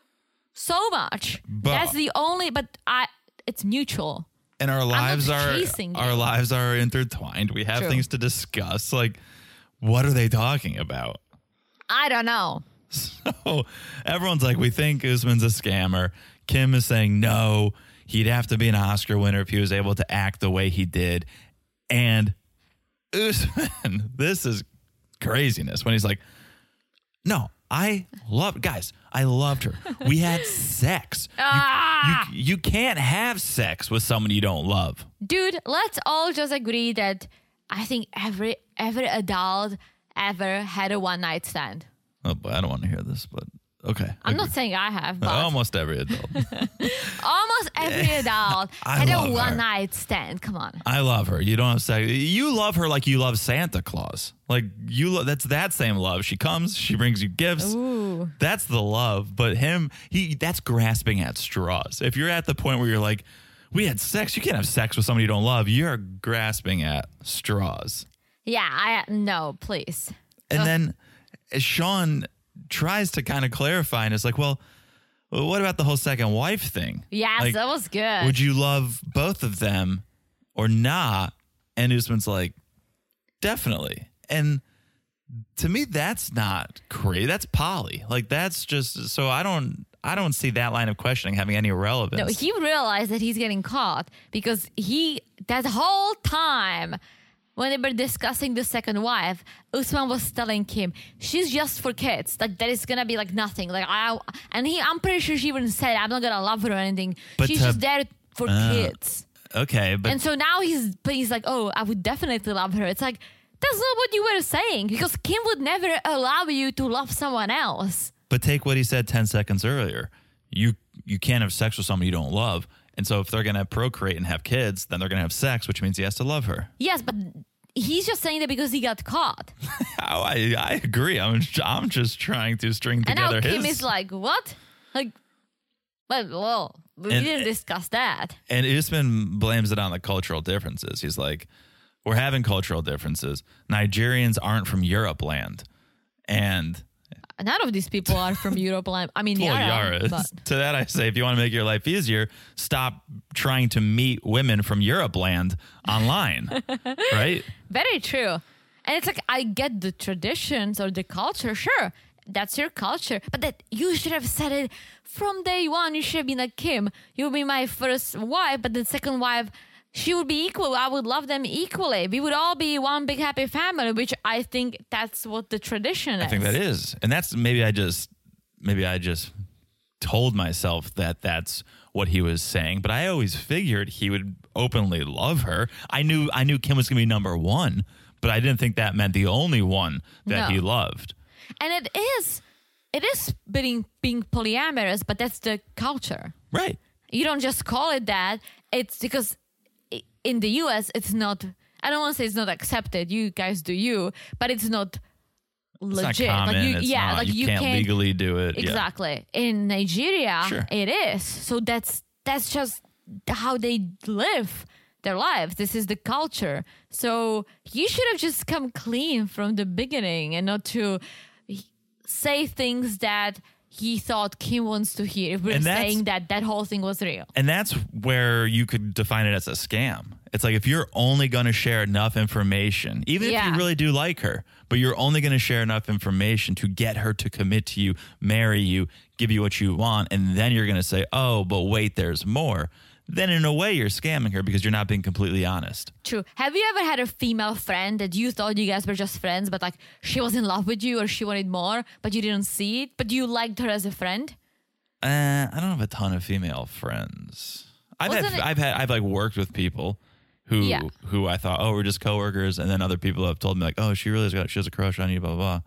so much. But- That's the only. But I. It's mutual. and our lives are our lives are intertwined. We have True. things to discuss. Like, what are they talking about? I don't know. *laughs* So everyone's like, we think Usman's a scammer. Kim is saying no. He'd have to be an Oscar winner if he was able to act the way he did. And Usman, *laughs* this is craziness when he's like, no, I love guys. I loved her. We had sex. You- Ah! you, you can't have sex with someone you don't love. Dude, let's all just agree that I think every every adult ever had a one night stand. Oh, boy, I don't want to hear this, but okay. I'm not saying I have, but *laughs* Almost every adult. *laughs* almost every adult *laughs* I had a her. one night stand. Come on. I love her. You don't have sex. You love her like you love Santa Claus. Like you, lo- that's that same love. She comes, she brings you gifts. Ooh. That's the love. But him, he, that's grasping at straws. If you're at the point where you're like, we had sex, you can't have sex with somebody you don't love. You're grasping at straws. Yeah, I no, please. And then eh, Sean tries to kind of clarify and it's like, well, what about the whole second wife thing? Yes, Like, that was good. would you love both of them or not? And Usman's like, definitely. And to me, that's not crazy. That's Polly. Like that's just so I don't I don't see that line of questioning having any relevance. no, he realized that he's getting caught because he that whole time when they were discussing the second wife, Usman was telling Kim, she's just for kids. Like that is gonna be like nothing. Like I and he I'm pretty sure she even said I'm not gonna love her or anything. But she's just there for Uh, kids. okay, but And so now he's but he's like, oh, I would definitely love her. It's like that's not what you were saying because Kim would never allow you to love someone else. but take what he said ten seconds earlier. You you can't have sex with someone you don't love. And so if they're going to procreate and have kids, then they're going to have sex, which means he has to love her. Yes, but he's just saying that because he got caught. *laughs* Oh, I, I agree. I'm, I'm just trying to string And now together Kim his. is like, what? Like, but well, we And- didn't discuss that. and Usman blames it on the cultural differences. He's like, we're having cultural differences. Nigerians aren't from Europe land. And None of these people are from *laughs* Europe. I mean, well, Yara, Yara, but *laughs* to that I say, if you want to make your life easier, stop trying to meet women from Europe land online. *laughs* right? very true. And it's like I get the traditions or the culture, sure. That's your culture, but that you should have said it from day one. You should have been like Kim. You'll be my first wife, but the second wife, she would be equal. I would love them equally. We would all be one big happy family, which I think that's what the tradition is. I think that is, and that's maybe I just maybe I just told myself that that's what he was saying, but I always figured he would openly love her. I knew I knew Kim was going to be number one, but I didn't think that meant the only one that No. he loved. and it is, it is being being polyamorous, but that's the culture. Right. you don't just call it that. It's because in the US, it's not. I don't want to say it's not accepted. You guys do you, but it's not It's legit. not. Like you, it's yeah, not, like you, you, can't, legally do it. Yeah. Exactly. In Nigeria, Sure. it is. So that's that's just how they live their lives. This is the culture. So you should have just come clean from the beginning and not to say things that he thought Kim wants to hear. If we're And that's- saying that that whole thing was real. And that's where you could define it as a scam. It's like if you're only going to share enough information, even if Yeah. you really do like her, but you're only going to share enough information to get her to commit to you, marry you, give you what you want, and then you're going to say, oh, but wait, there's more. Then in a way, you're scamming her because you're not being completely honest. True. Have you ever had a female friend that you thought you guys were just friends, but like she was in love with you or she wanted more, but you didn't see it, but you liked her as a friend? Uh, I don't have a ton of female friends. I've had, it- I've had, I've like worked with people who, Yeah. who I thought, oh, we're just coworkers, and then other people have told me like, oh, she really has got, she has a crush on you, blah blah. blah.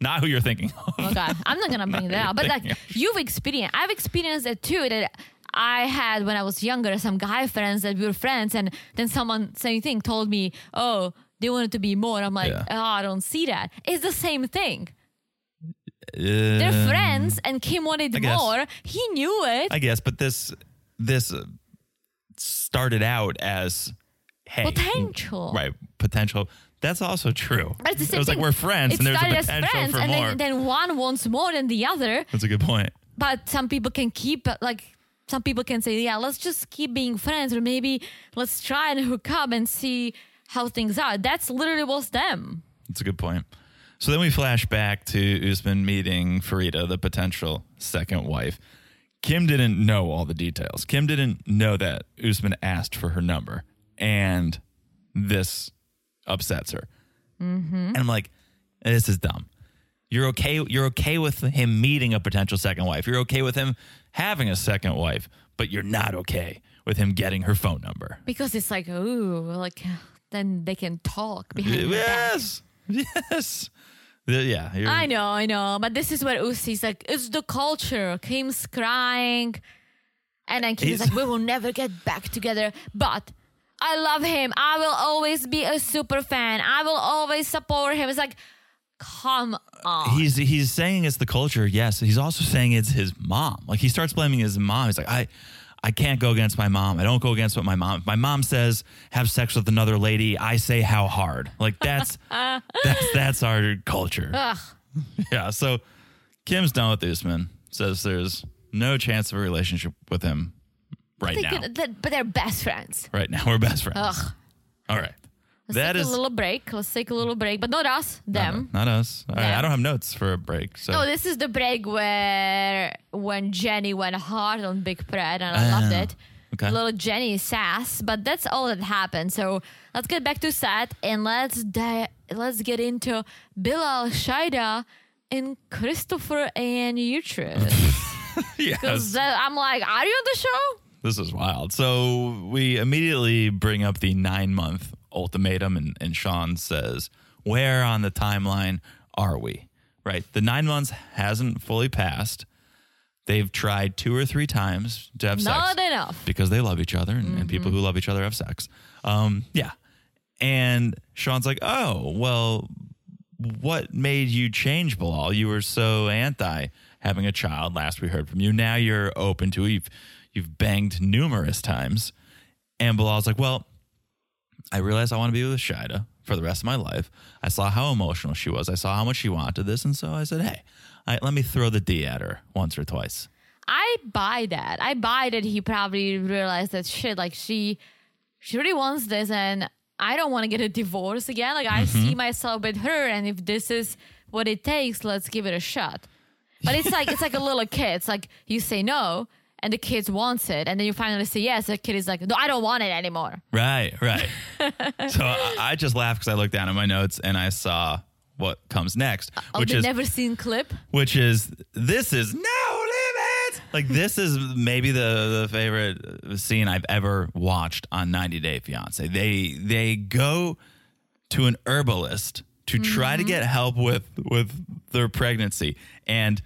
Not who you're thinking of. Oh God, I'm not gonna bring *laughs* that up. But like you've experienced, I've experienced it too. That I had when I was younger, some guy friends that we were friends, and then someone same thing told me, oh, they wanted to be more. I'm like, Yeah. oh, I don't see that. It's the same thing. Uh, They're friends, and Kim wanted more. He knew it. I guess, but this this started out as hey, Potential. right? Potential. That's also true. But it's the it was like we're friends, It and there's a potential friends, for and more. then, then one wants more than the other. That's a good point. But some people can keep like some people can say, yeah, let's just keep being friends, or maybe let's try and hook up and see how things are. That's literally was them. That's a good point. So then we flash back to Usman meeting Farida, the potential second wife. Kim didn't know all the details. Kim didn't know that Usman asked for her number, and this upsets her. Mm-hmm. And I'm like, this is dumb. You're okay. You're okay with him meeting a potential second wife. You're okay with him having a second wife, but you're not okay with him getting her phone number. Because it's like, ooh, like then they can talk behind. Yes, yes, yeah. I know, I know. But this is where Usi's like, it's the culture. Kim's crying. And then Kim's He's- like, we will never get back together. But I love him. I will always be a super fan. I will always support him. It's like, come on. he's he's saying it's the culture. Yes, he's also saying it's his mom. Like he starts blaming his mom. He's like, I I can't go against my mom. I don't go against what my mom. If my mom says have sex with another lady, I say how hard. Like that's *laughs* that's that's our culture. Ugh. Yeah. So Kim's done with Usman. Says there's no chance of a relationship with him right now. could- but they're best friends. Right now, we're best friends. Ugh. All right. Let's That take is a little break. Let's take a little break, but not us, them. not us. All right, Them. I don't have notes for a break. So No, this is the break where when Jenny went hard on Big Fred, and I loved Ah, it. okay. Little Jenny sass, but that's all that happened. So let's get back to set and let's di- let's get into Bilal Shaeeda and Christopher and Utrus. *laughs* yes. Because I'm like, are you on the show? This is wild. So we immediately bring up the nine month ultimatum, and, and Sean says, Where on the timeline are we? Right. The nine months hasn't fully passed. They've tried two or three times to have Not sex enough. because they love each other, and, and people who love each other have sex. Um, yeah, and Sean's like, "Oh, well, what made you change, Bilal? You were so anti having a child. Last we heard from you. Now you're open to it. You've you've banged numerous times." And Bilal's like, "Well, I realized I want to be with Shaeeda for the rest of my life. I saw how emotional she was. I saw how much she wanted this, and so I said, "Hey, I, let me throw the D at her once or twice." I buy that. I buy that he probably realized that shit, like she she really wants this and I don't want to get a divorce again. Like I see mm-hmm. myself with her and if this is what it takes, let's give it a shot. But it's like it's like a little kid. It's like you say no and the kids wants it and then you finally say yes. The kid is like, No, I don't want it anymore. Right, right. *laughs* so I, I just laughed because I looked down at my notes and I saw what comes next, Oh, which the is never seen clip. which is this is no limit. Like this is maybe the the favorite scene I've ever watched on 90 Day Fiance. They they go to an herbalist to try to mm-hmm. get help with with their pregnancy and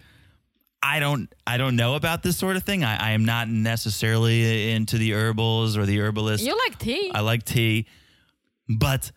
I don't I don't know about this sort of thing. I, I am not necessarily into the herbals or the herbalist. You like tea. I like tea, but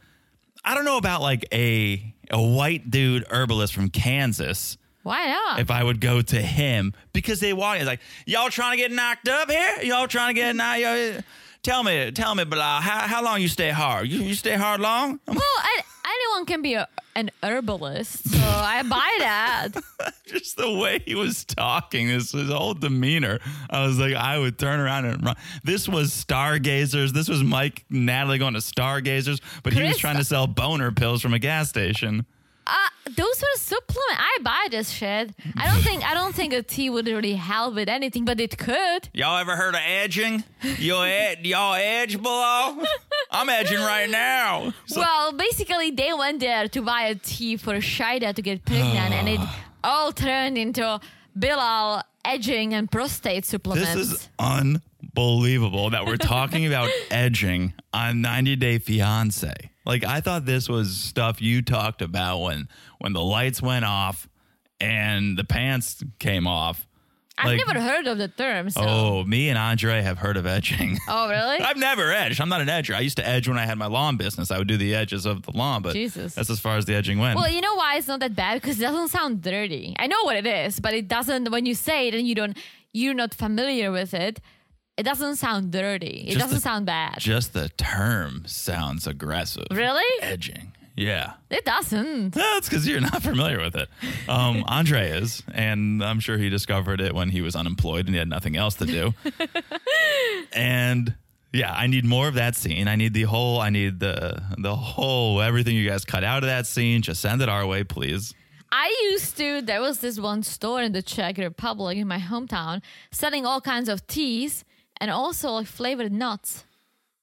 I don't know about like a a white dude herbalist from Kansas. Why not? If I would go to him because they walk, it's like y'all trying to get knocked up here. Y'all trying to get knocked. Tell me, tell me, Bilal, how how long you stay hard? You, you stay hard long? *laughs* well, I, anyone can be a, an herbalist, so I buy that. *laughs* Just the way he was talking, this his whole demeanor. I was like, I would turn around and run. This was Stargazers. This was Mike Natalie going to Stargazers, but he was Chris- trying to sell boner pills from a gas station. Uh, those were supplement. I buy this shit. I don't think I don't think a tea would really help with anything, but it could. Y'all ever heard of edging? You ed- y'all edge below? I'm edging right now. well, basically, they went there to buy a tea for Shaeeda to get pregnant, and it all turned into Bilal edging and prostate supplements. This is unbelievable that we're talking about *laughs* edging on 90 Day Fiance. Like I thought this was stuff you talked about when when the lights went off and the pants came off. I've Like, never heard of the term. So. Oh, me and Andre have heard of edging. Oh, really? *laughs* I've never edged. I'm not an edger. I used to edge when I had my lawn business. I would do the edges of the lawn, but Jesus. that's as far as the edging went. Well, you know why it's not that bad because it doesn't sound dirty. I know what it is, but it doesn't. When you say it and you don't, you're not familiar with it. It doesn't sound dirty. It Just doesn't the- sound bad. Just the term sounds aggressive. Really? Edging. Yeah. It doesn't. That's because you're not *laughs* familiar with it. Um, Andre is, and I'm sure he discovered it when he was unemployed and he had nothing else to do. *laughs* and yeah, I need more of that scene. I need the whole. I need the the whole everything you guys cut out of that scene. Just send it our way, please. I used to. There was this one store in the Czech Republic in my hometown selling all kinds of teas and also like flavored nuts.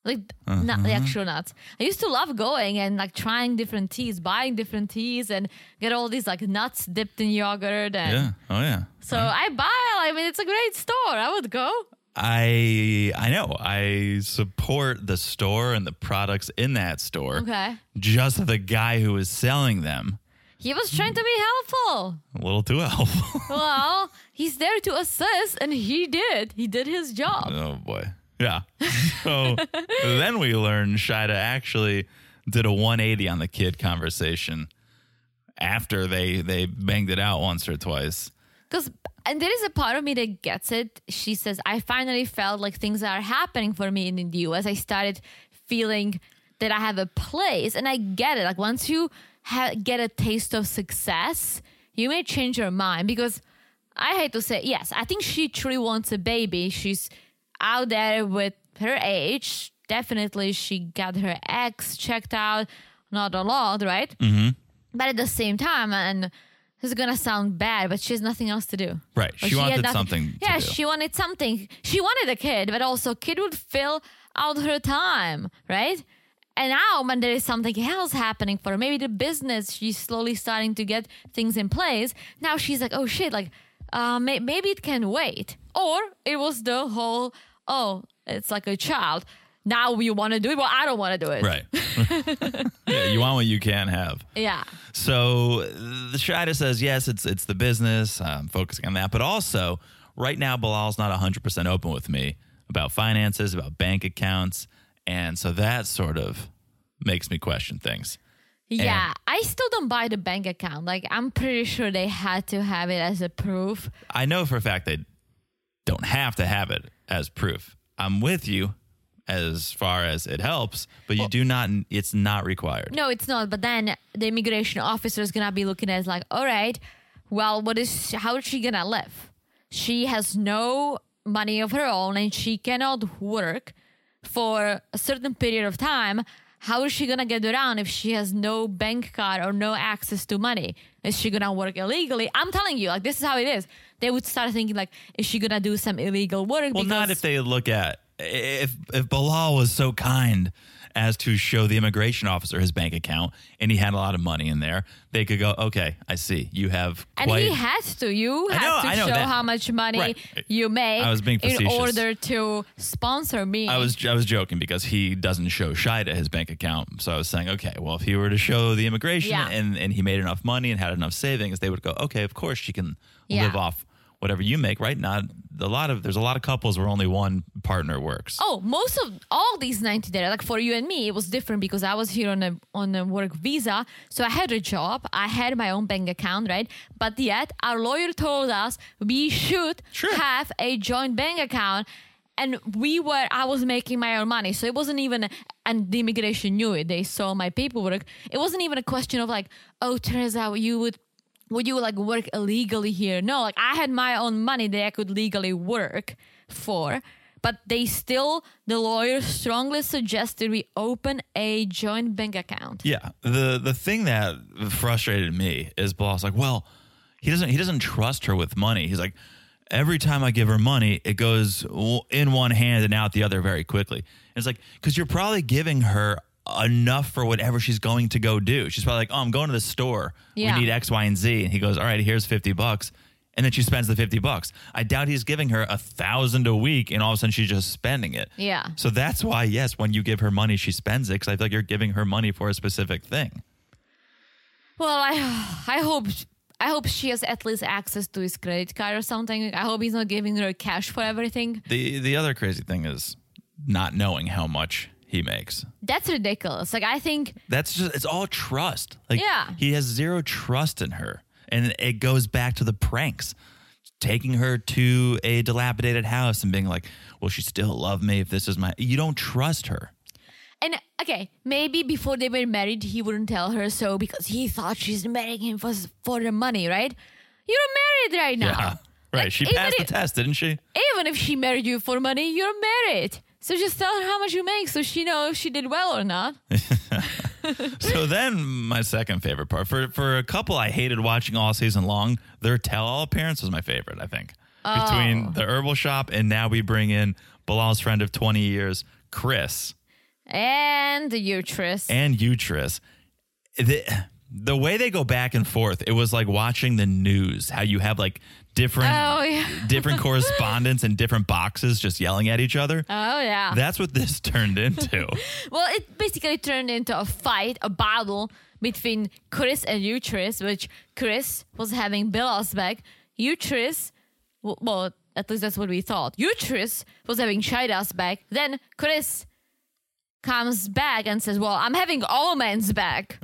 Like not the uh-huh. actual nuts. I used to love going and like trying different teas, buying different teas, and get all these like nuts dipped in yogurt. And Yeah. Oh yeah. so uh-huh. I buy. I mean, it's a great store. I would go. I I know. I support the store and the products in that store. Okay. Just the guy who is selling them, He was trying to be helpful. a little too helpful. *laughs* Well, he's there to assist, and he did. He did his job. Oh boy. Yeah. *laughs* So then we learned Shaeeda actually did a 180 on the kid conversation after they they banged it out once or twice. Because, and there is a part of me that gets it. She says, I finally felt like things are happening for me in the US. I started feeling that I have a place. And I get it. Like, once you ha- get a taste of success, you may change your mind. Because I hate to say, yes, I think she truly wants a baby. She's out there with her age. Definitely, she got her ex checked out. Not a lot, right? Mm-hmm. But at the same time, and this is gonna sound bad, but she has nothing else to do. Right. She had wanted something Yeah, she wanted something. She wanted a kid, but also kid would fill out her time, right? And now when there is something else happening for her, maybe the business, she's slowly starting to get things in place. Now she's like, oh shit, like uh, may- maybe it can wait. Or it was the whole, oh, it's like a child. Now you want to do it? Well, I don't want to do it. Right. *laughs* yeah, you want what you can't have. Yeah. So the Shaeeda says, yes, it's it's the business. I'm focusing on that, but also right now Bilal's not 100% open with me about finances, about bank accounts. And so that sort of makes me question things. Yeah, I still don't buy the bank account. Like, I'm pretty sure they had to have it as a proof. I know for a fact they don't have to have it as proof. I'm with you as far as it helps, but you do not, it's not required. No, it's not. But then the immigration officer is gonna be looking at it like, all right, well, what is how is she gonna live? She has no money of her own and she cannot work for a certain period of time. How is she gonna get around if she has no bank card or no access to money? Is she gonna work illegally? I'm telling you, like this is how it is. They would start thinking like, is she gonna do some illegal work? Well, not if they look at if if Bilal was so kind as to show the immigration officer his bank account and he had a lot of money in there, they could go, okay, I see you have And quite. he has to. You I have know, to I know show that. how much money Right. you make I was being in facetious. order to sponsor me. I was I was joking because he doesn't show Shaeeda his bank account. So I was saying, okay, well, if he were to show the immigration Yeah. and, and he made enough money and had enough savings, they would go, okay, of course she can Yeah. live off whatever you make, right? Not a lot of there's a lot of couples where only one partner works. Oh, most of all these 90 days, like for you and me, it was different because I was here on a on a work visa. So I had a job, I had my own bank account, right? But yet our lawyer told us we should Sure. have a joint bank account. And we were, I was making my own money. So it wasn't even, and the immigration knew it. They saw my paperwork. It wasn't even a question of like, oh, Teresa, you would would you like work illegally here? No, like I had my own money that I could legally work for, but they still, the lawyer strongly suggested we open a joint bank account. Yeah. The the thing that frustrated me is Bilal's like, well, he doesn't he doesn't trust her with money. He's like, every time I give her money, it goes in one hand and out the other very quickly. And it's like, because you're probably giving her enough for whatever she's going to go do. She's probably like, oh, I'm going to the store. Yeah. We need X, Y, and Z. And he goes, all right, here's 50 bucks. And then she spends the 50 bucks. I doubt he's giving her a thousand a week and all of a sudden she's just spending it. Yeah. So that's why, yes, when you give her money, she spends it because I feel like you're giving her money for a specific thing. Well, I, *sighs* I hope, I hope she has at least access to his credit card or something. I hope he's not giving her cash for everything. The the other crazy thing is not knowing how much he makes. That's ridiculous. Like I think That's just it's all trust. Like Yeah. he has zero trust in her. And it goes back to the pranks. Taking her to a dilapidated house and being like, Will she still love me if this is my you don't trust her. And okay, maybe before they were married, he wouldn't tell her so because he thought she's marrying him for for the money, right? You're married right now. Yeah. *laughs* Right. Like, she passed the if- test, didn't she? Even if she married you for money, you're married. So just tell her how much you make so she knows if she did well or not. *laughs* So then my second favorite part for for a couple I hated watching all season long, their tell all appearance was my favorite, I think. Oh. Between the herbal shop and now we bring in Bilal's friend of 20 years, Chris, And the uterus. and Utris. The, the way they go back and forth, it was like watching the news, how you have like different Oh, yeah. *laughs* different correspondents in different boxes just yelling at each other. oh yeah. That's what this turned into. *laughs* well, it basically turned into a fight, a battle between Chris and Uterus, which Chris was having Bilal's back. Uterus, w- well, at least that's what we thought. Uterus was having Shaeeda's back. Then Chris comes back and says, Well, I'm having all men's back.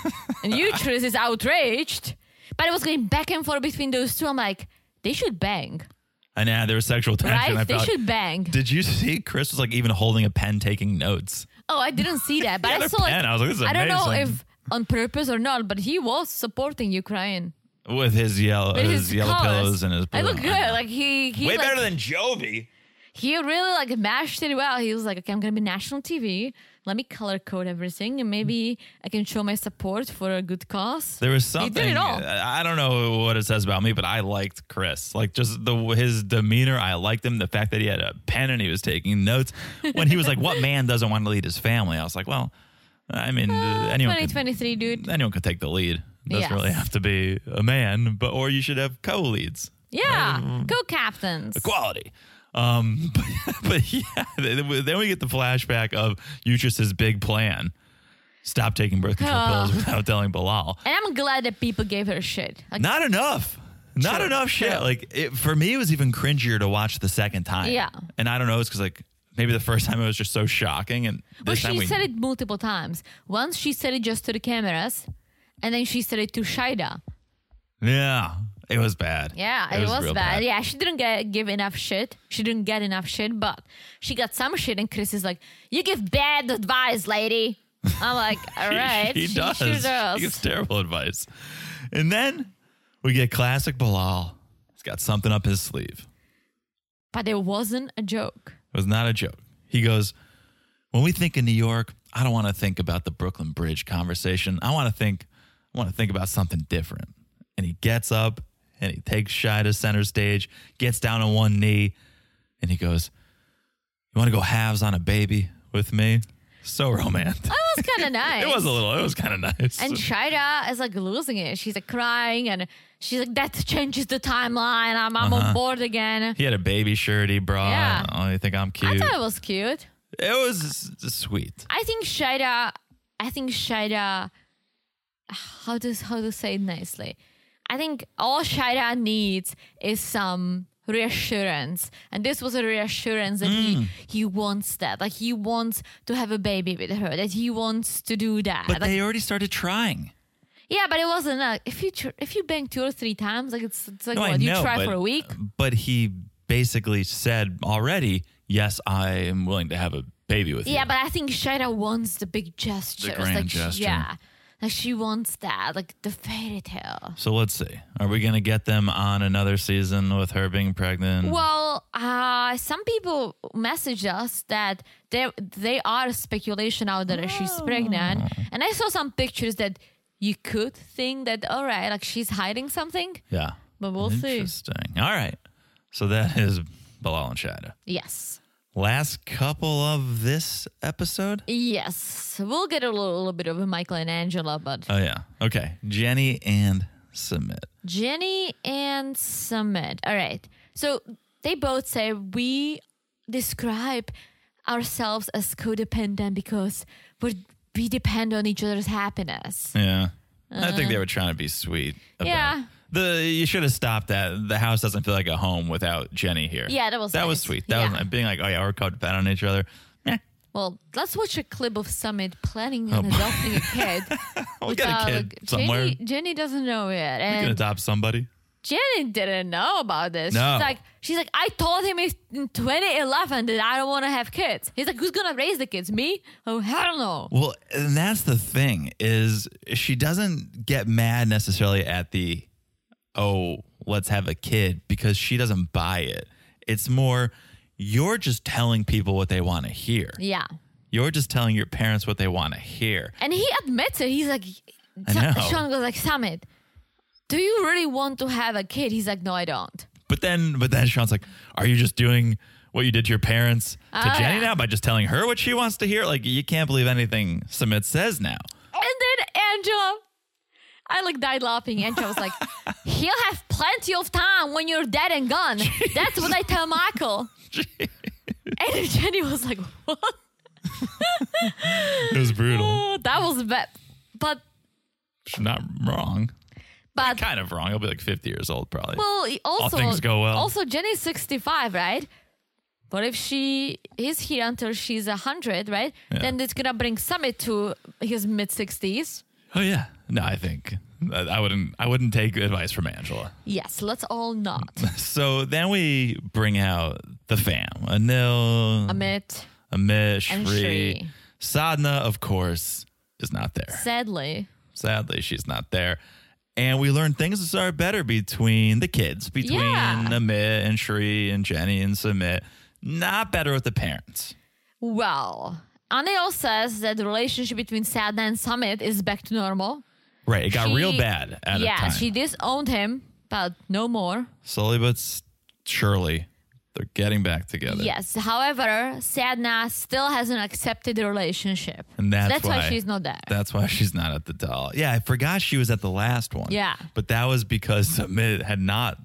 *laughs* and Uterus is outraged. But it was going back and forth between those two. I'm like, they should bang, and yeah, there was sexual tension. right? I They should bang. Did you see Chris was like even holding a pen taking notes? Oh, I didn't see that, *laughs* but I saw like. I was like, this is I don't know if on purpose or not, but he was supporting Ukraine. With his yellow With his, yellow colours. pillows and his I look good. Like he, he Way like, better than Jovi. he really like mashed it well. He was like, okay, I'm gonna be national TV. Let me color code everything, and maybe I can show my support for a good cause. There was He something. did it all. I don't know what it says about me, but I liked Chris. Like just the his demeanor. I liked him. The fact that he had a pen and he was taking notes. When he was like, "What man doesn't want to lead his family?" I was like, "Well, I mean, uh, anyone could, 2023, dude. anyone could take the lead. It doesn't Yes. really have to be a man, but or you should have co-leads. Yeah, co captains. equality. Um, *laughs* but, but yeah, then we get the flashback of Utrus's big plan: stop taking birth control pills without telling Bilal. And I'm glad that people gave her shit. Like, Not enough. Not True, enough shit. true. Like it, for me, it was even cringier to watch the second time. Yeah. and I don't know. It's because like maybe the first *laughs* time it was just so shocking, and But this time she we said it multiple times. Once she said it just to the cameras, and then she said it to Shaeeda. yeah, it was bad. Yeah, it, was, real bad. Yeah, she didn't get give enough shit. She didn't get enough shit, but she got some shit. And Chris is like, "You give bad advice, lady." I'm like, *laughs* "All right." he, she does. sure does. He gives terrible advice, and then we get classic Bilal. He's got something up his sleeve. But it wasn't a joke. It was not a joke. He goes, When we think of New York, I don't want to think about the Brooklyn Bridge conversation. I want to think, I want to think about something different. And he gets up and he takes Shy to center stage, gets down on one knee, and he goes, You want to go halves on a baby with me? So romantic. That was kind of *laughs* nice. It was a little, it was kind of nice. And Shaeeda is like losing it. She's like crying, and she's like, "That changes the timeline. I'm, I'm Uh-huh. on board again." he had a baby shirt he brought. Yeah. Oh, you think I'm cute? I thought it was cute. it was sweet. I think Shaeeda. I think Shaeeda. How to how to say it nicely? I think all Shaeeda needs is some reassurance, and this was a reassurance that Mm. he he wants that, like he wants to have a baby with her, that he wants to do that. But Like, they already started trying. yeah, but it wasn't like if you tr- if you bang two or three times, like it's it's like No, what you try but- for a week. But he basically said already, yes, I am willing to have a baby with you. Yeah, but I think Shaeeda wants the big gestures. grand like, gesture. Yeah. Like she wants that, like the fairy tale. So let's see. Are we going to get them on another season with her being pregnant? Well, uh, some people message us that they they are speculation out there that she's pregnant, Oh. and I saw some pictures that you could think that all right, like she's hiding something, yeah. but we'll see. Interesting. All right. So that is Bilal and Shaeeda. Yes, Last couple of this episode? yes, we'll get a little, little bit of a Michael and Angela, but Oh, yeah. Okay. Jenny and Sumit. Jenny and Sumit. All right. So they both say we describe ourselves as codependent because we we depend on each other's happiness. Yeah. I think they were trying to be sweet. About Uh-huh. Yeah. The you should have stopped that. The house doesn't feel like a home without Jenny here. Yeah, that was that was sweet. That Yeah. was being like, oh yeah, we're codependent on each other. Eh, Well, let's watch a clip of Sumit planning on adopting a *laughs* kid. we'll get a kid somewhere. Jenny, Jenny doesn't know yet, We can adopt somebody. Jenny didn't know about this. No. She's like, she's like, I told him in 2011 that I don't want to have kids. He's like, who's gonna raise the kids? Me? Oh, hell no. Well, and that's the thing is she doesn't get mad necessarily at the oh, let's have a kid because she doesn't buy it. It's more you're just telling people what they want to hear. Yeah. You're just telling your parents what they want to hear. And he admits it. He's like, I know. Sean goes like, Sumit, do you really want to have a kid? He's like, no, I don't. But then but then Sean's like, "Are you just doing what you did to your parents to Oh, Jenny now by just telling her what she wants to hear? Like you can't believe anything Sumit says now." And then Angela, I like died laughing. Angela was like, *laughs* he'll have plenty of time when you're dead and gone. That's what I tell Michael. *laughs* and Jenny was like, what? It was brutal. *laughs* Oh, that was bad. But, She's not wrong. but, Kind of wrong. He'll be like 50 years old probably. well, also, All things go well. also Jenny's 65, right? But if she is here until she's 100, right? Yeah. Then it's going to bring Sumit to his mid 60s. Oh yeah. No, I think I I wouldn't. I wouldn't take advice from Angela. Yes, let's all not. *laughs* So then we bring out the fam: Anil, Amit, Amit, and Shri, Shri. Sadhna. Of course, is not there. sadly. Sadly, she's not there. And we learn things are better between the kids, between Yeah. Amit and Shri and Jenny and Sumit. Not better with the parents. Well, Anil says that the relationship between Sadna and Sumit is back to normal. Right. It got She- real bad at yeah, a time. she disowned him, but no more. Slowly but surely, they're getting back together. Yes. However, Sadna still hasn't accepted the relationship. And that's, why, she's not there. That's why she's not at the doll. Yeah, I forgot she was at the last one. Yeah. But that was because Sumit had not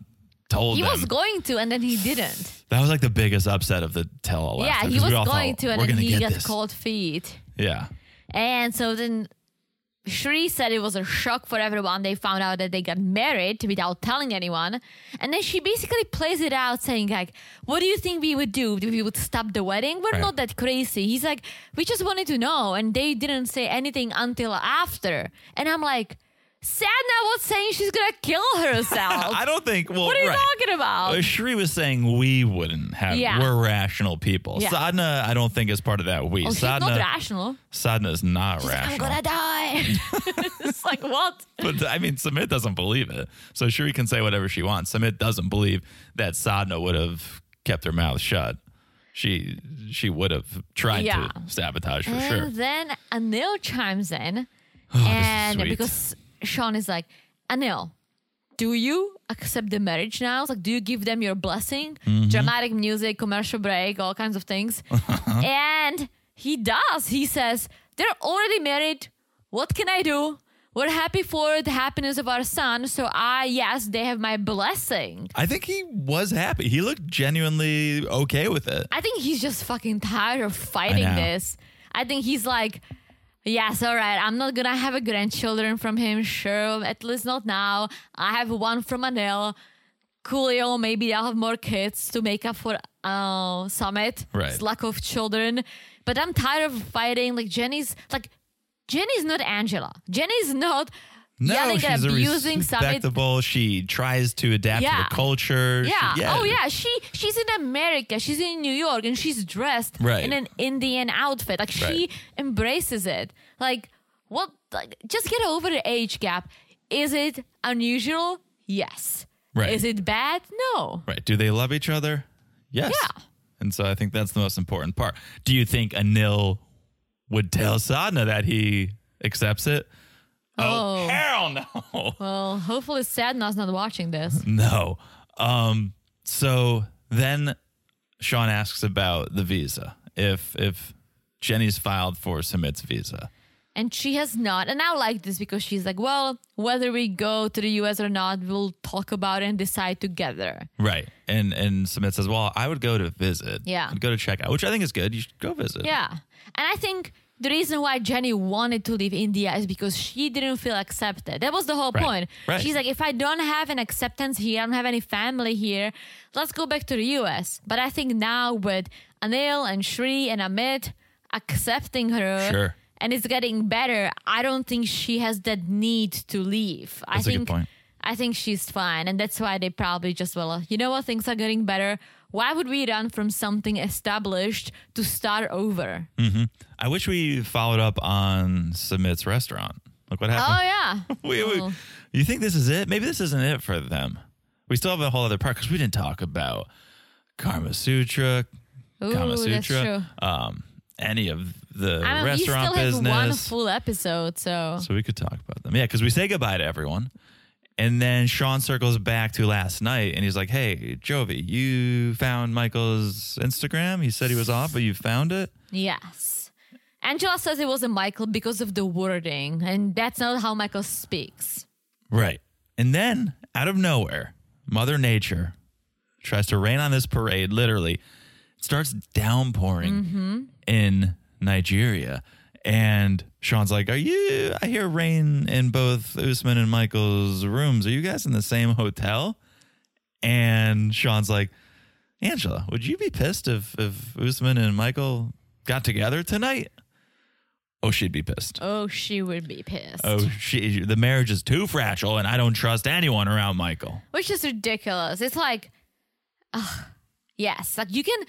told he them. was going to, and then he didn't. that was like the biggest upset of the tell all. yeah, he was going to, and then he got this. cold feet. Yeah. And so then Shri said it was a shock for everyone. They found out that they got married without telling anyone. And then she basically plays it out saying, like, what do you think we would do? If we would stop the wedding? We're Right. not that crazy. He's like, we just wanted to know. And they didn't say anything until after. And I'm like, Sadna was saying she's gonna kill herself. *laughs* I don't think. Well, what are you right. talking about? Uh, Shri was saying we wouldn't have. Yeah. We're rational people. Yeah. Sadna, I don't think is part of that we. oh, she's Sadna, not rational. Sadna is not She's like, I'm gonna die. *laughs* *laughs* it's like what? But I mean, Sumit doesn't believe it. So Shri can say whatever she wants. Sumit doesn't believe that Sadna would have kept her mouth shut. She she would have tried Yeah. to sabotage for and sure. then Anil chimes in, Oh, and because Sean is like, Anil, do you accept the marriage now? It's like, do you give them your blessing? Mm-hmm. Dramatic music, commercial break, all kinds of things. *laughs* and he does. He says, they're already married. What can I do? We're happy for the happiness of our son. So I, yes, they have my blessing. I think he was happy. He looked genuinely okay with it. I think he's just fucking tired of fighting know. this. I think he's like, yes, all right, I'm not gonna have a grandchildren from him. Sure, at least not now. I have one from Anil. Coolio, maybe I'll have more kids to make up for uh, Sumit. Right. Lack of children. But I'm tired of fighting. Like Jenny's like Jenny's not Angela. Jenny's not No, yelling she's and a abusing Sumit. respectable. She tries to adapt to the culture. She- Yeah. Oh yeah. She she's in America. She's in New York, and she's dressed Right. in an Indian outfit. Like she Right. embraces it. Like what? Like just get over the age gap. Is it unusual? Yes. Right. Is it bad? No. Right. Do they love each other? Yes. Yeah. And so I think that's the most important part. Do you think Anil would tell Sadna that he accepts it? Oh. hell no. *laughs* Well, hopefully Sadna's not watching this. No. Um, so then Sean asks about the visa. If if Jenny's filed for Sumit's visa. And she has not. And I like this because she's like, well, whether we go to the US or not, we'll talk about it and decide together. Right. And and Sumit says, Well, I would go to visit. Yeah. I'd go to check out, which I think is good. You should go visit. Yeah. And I think the reason why Jenny wanted to leave India is because she didn't feel accepted. That was the whole Right. point. Right. She's like, if I don't have an acceptance here, I don't have any family here, let's go back to the US. But I think now with Anil and Shri and Amit accepting her Sure. and it's getting better, I don't think she has that need to leave. That's I think. I think she's fine. And that's why they probably just, well, you know what, things are getting better. Why would we run from something established to start over? I wish we followed up on Sumit's restaurant. Look what happened. Oh yeah. *laughs* we, we- Oh. you think this is it? Maybe this isn't it for them. We still have a whole other part because we didn't talk about Karma Sutra, Kama Ooh, that's Sutra, um, any of the I mean, we restaurant still have business. one full episode, so So we could talk about them. Yeah, because we say goodbye to everyone. And then Sean circles back to last night and he's like, Hey, Jovi, you found Michael's Instagram? He said he was off, but you found it? yes. Angela says it wasn't Michael because of the wording, and that's not how Michael speaks. Right. And then out of nowhere, Mother Nature tries to rain on this parade, literally. It starts downpouring mm-hmm. in Nigeria. And Sean's like, Are you? I hear rain in both Usman and Michael's rooms. Are you guys in the same hotel? And Sean's like, Angela, would you be pissed if, if Usman and Michael got together tonight? Oh, she'd be pissed. Oh, she would be pissed. Oh, she, the marriage is too fragile, and I don't trust anyone around Michael. Which is ridiculous. It's like, ugh, yes, like you can,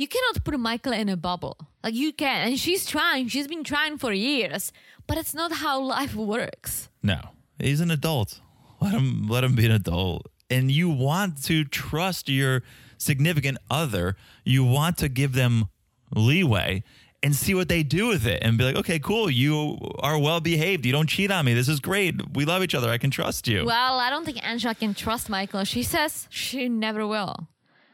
you cannot put Michael in a bubble. Like you can, and she's trying. She's been trying for years, but it's not how life works. No, he's an adult. Let him let him be an adult. And you want to trust your significant other. You want to give them leeway and see what they do with it and be like, okay, cool. You are well behaved. You don't cheat on me. This is great. We love each other. I can trust you. Well, I don't think Angela can trust Michael. She says she never will.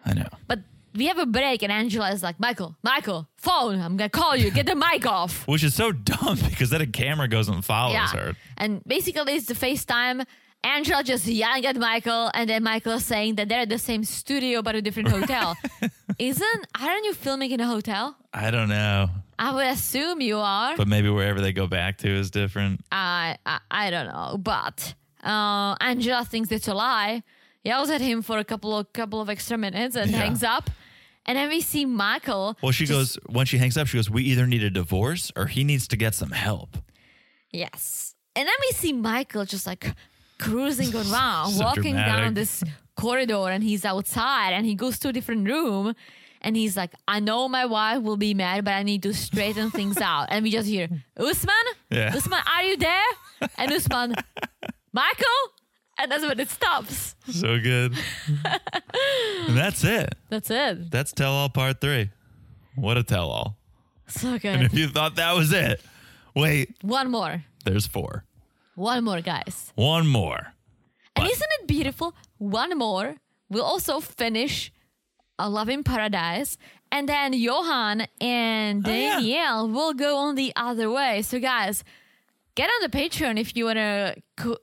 I know. But we have a break, and Angela is like, Michael, Michael, phone. I'm gonna call you. Get the mic off. *laughs* Which is so dumb *laughs* because then a camera goes and follows yeah. her. And basically, it's the FaceTime. Angela just yelling at Michael, and then Michael saying that they're at the same studio but a different hotel. *laughs* Isn't? Aren't you filming in a hotel? I don't know. I would assume you are. But maybe wherever they go back to is different. I, I I don't know, but uh, Angela thinks it's a lie. Yells at him for a couple of couple of extra minutes and Yeah. hangs up. And then we see Michael. Well, she just- goes when she hangs up. She goes, "We either need a divorce or he needs to get some help." Yes. And then we see Michael just like cruising *laughs* around, So walking dramatic. down this corridor, and he's outside and he goes to a different room. And he's like, I know my wife will be mad, but I need to straighten things *laughs* out. And we just hear, Usman? Yeah. Usman, are you there? And Usman, *laughs* Michael? And that's when it stops. *laughs* So good. and that's it. That's it. That's tell all part three. What a tell all. So good. And if you thought that was it, wait, One more. there's four. One more, guys. One more. And What? isn't it beautiful? One more. We'll also finish a Love in Paradise. And then Yohan and Oh, yeah. Danielle will go on the other way. So guys, get on the Patreon if you wanna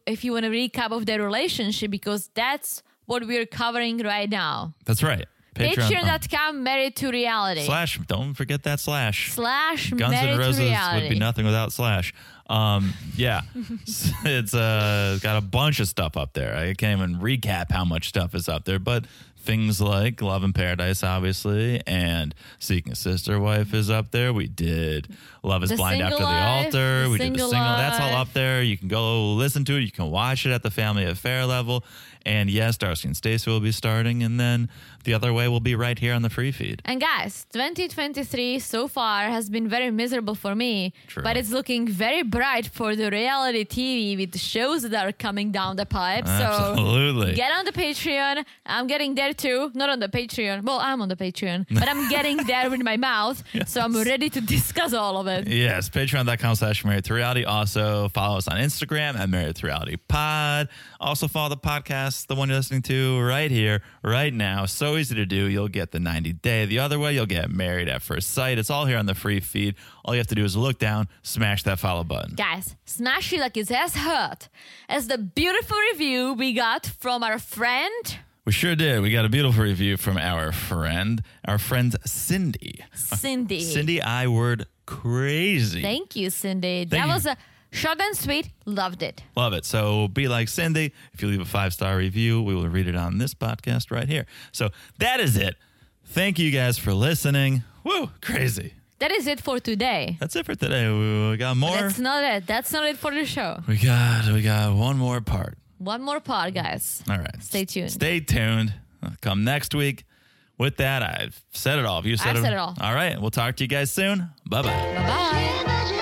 if you wanna recap of their relationship because that's what we're covering right now. That's right. Patreon. Patreon.com married to reality. slash. Don't forget that slash. Slash Guns N' to Roses would be nothing without Slash. Um, yeah, *laughs* it's uh, got a bunch of stuff up there. I can't even recap how much stuff is up there, but things like Love in Paradise, obviously, and Seeking a Sister Wife is up there. We did Love is The Blind After Single the Altar. The we did the Single single. That's all up there. You can go listen to it. You can watch it at the Family Affair level. And yes, Darcy and Stacey will be starting, and then the other way will be right here on the free feed. And guys, 2023 so far has been very miserable for me, True. but it's looking very bright for the reality TV with the shows that are coming down the pipe. Absolutely. So get on the Patreon. I'm getting there too. Not on the Patreon. Well, I'm on the Patreon, but I'm getting *laughs* there with my mouth. So I'm ready to discuss all of it. Yes, patreon.com slash married to reality. Also follow us on Instagram at married to reality pod. Also follow the podcast, the one you're listening to right here, right now. So easy to do. You'll get the 90 day. The other way, you'll get married at first sight. It's all here on the free feed. All you have to do is look down, smash that follow button. Guys, smash it like it's as hot as the beautiful review we got from our friend We sure did. We got a beautiful review from our friend, our friend Cindy. Cindy. Cindy, I word crazy. Thank you, Cindy. Thank that you. was a short and sweet. Loved it. Love it. So be like Cindy. If you leave a five star review, we will read it on this podcast right here. So that is it. Thank you guys for listening. Woo, crazy. That is it for today. That's it for today. We got more. That's not it. That's not it for the show. We got we got one more part. One more part, guys. All right. Stay tuned. Stay tuned. Come next week. With that, I've said it all. Have you said I've it? said it all. All right. We'll talk to you guys soon. Bye bye. Bye bye.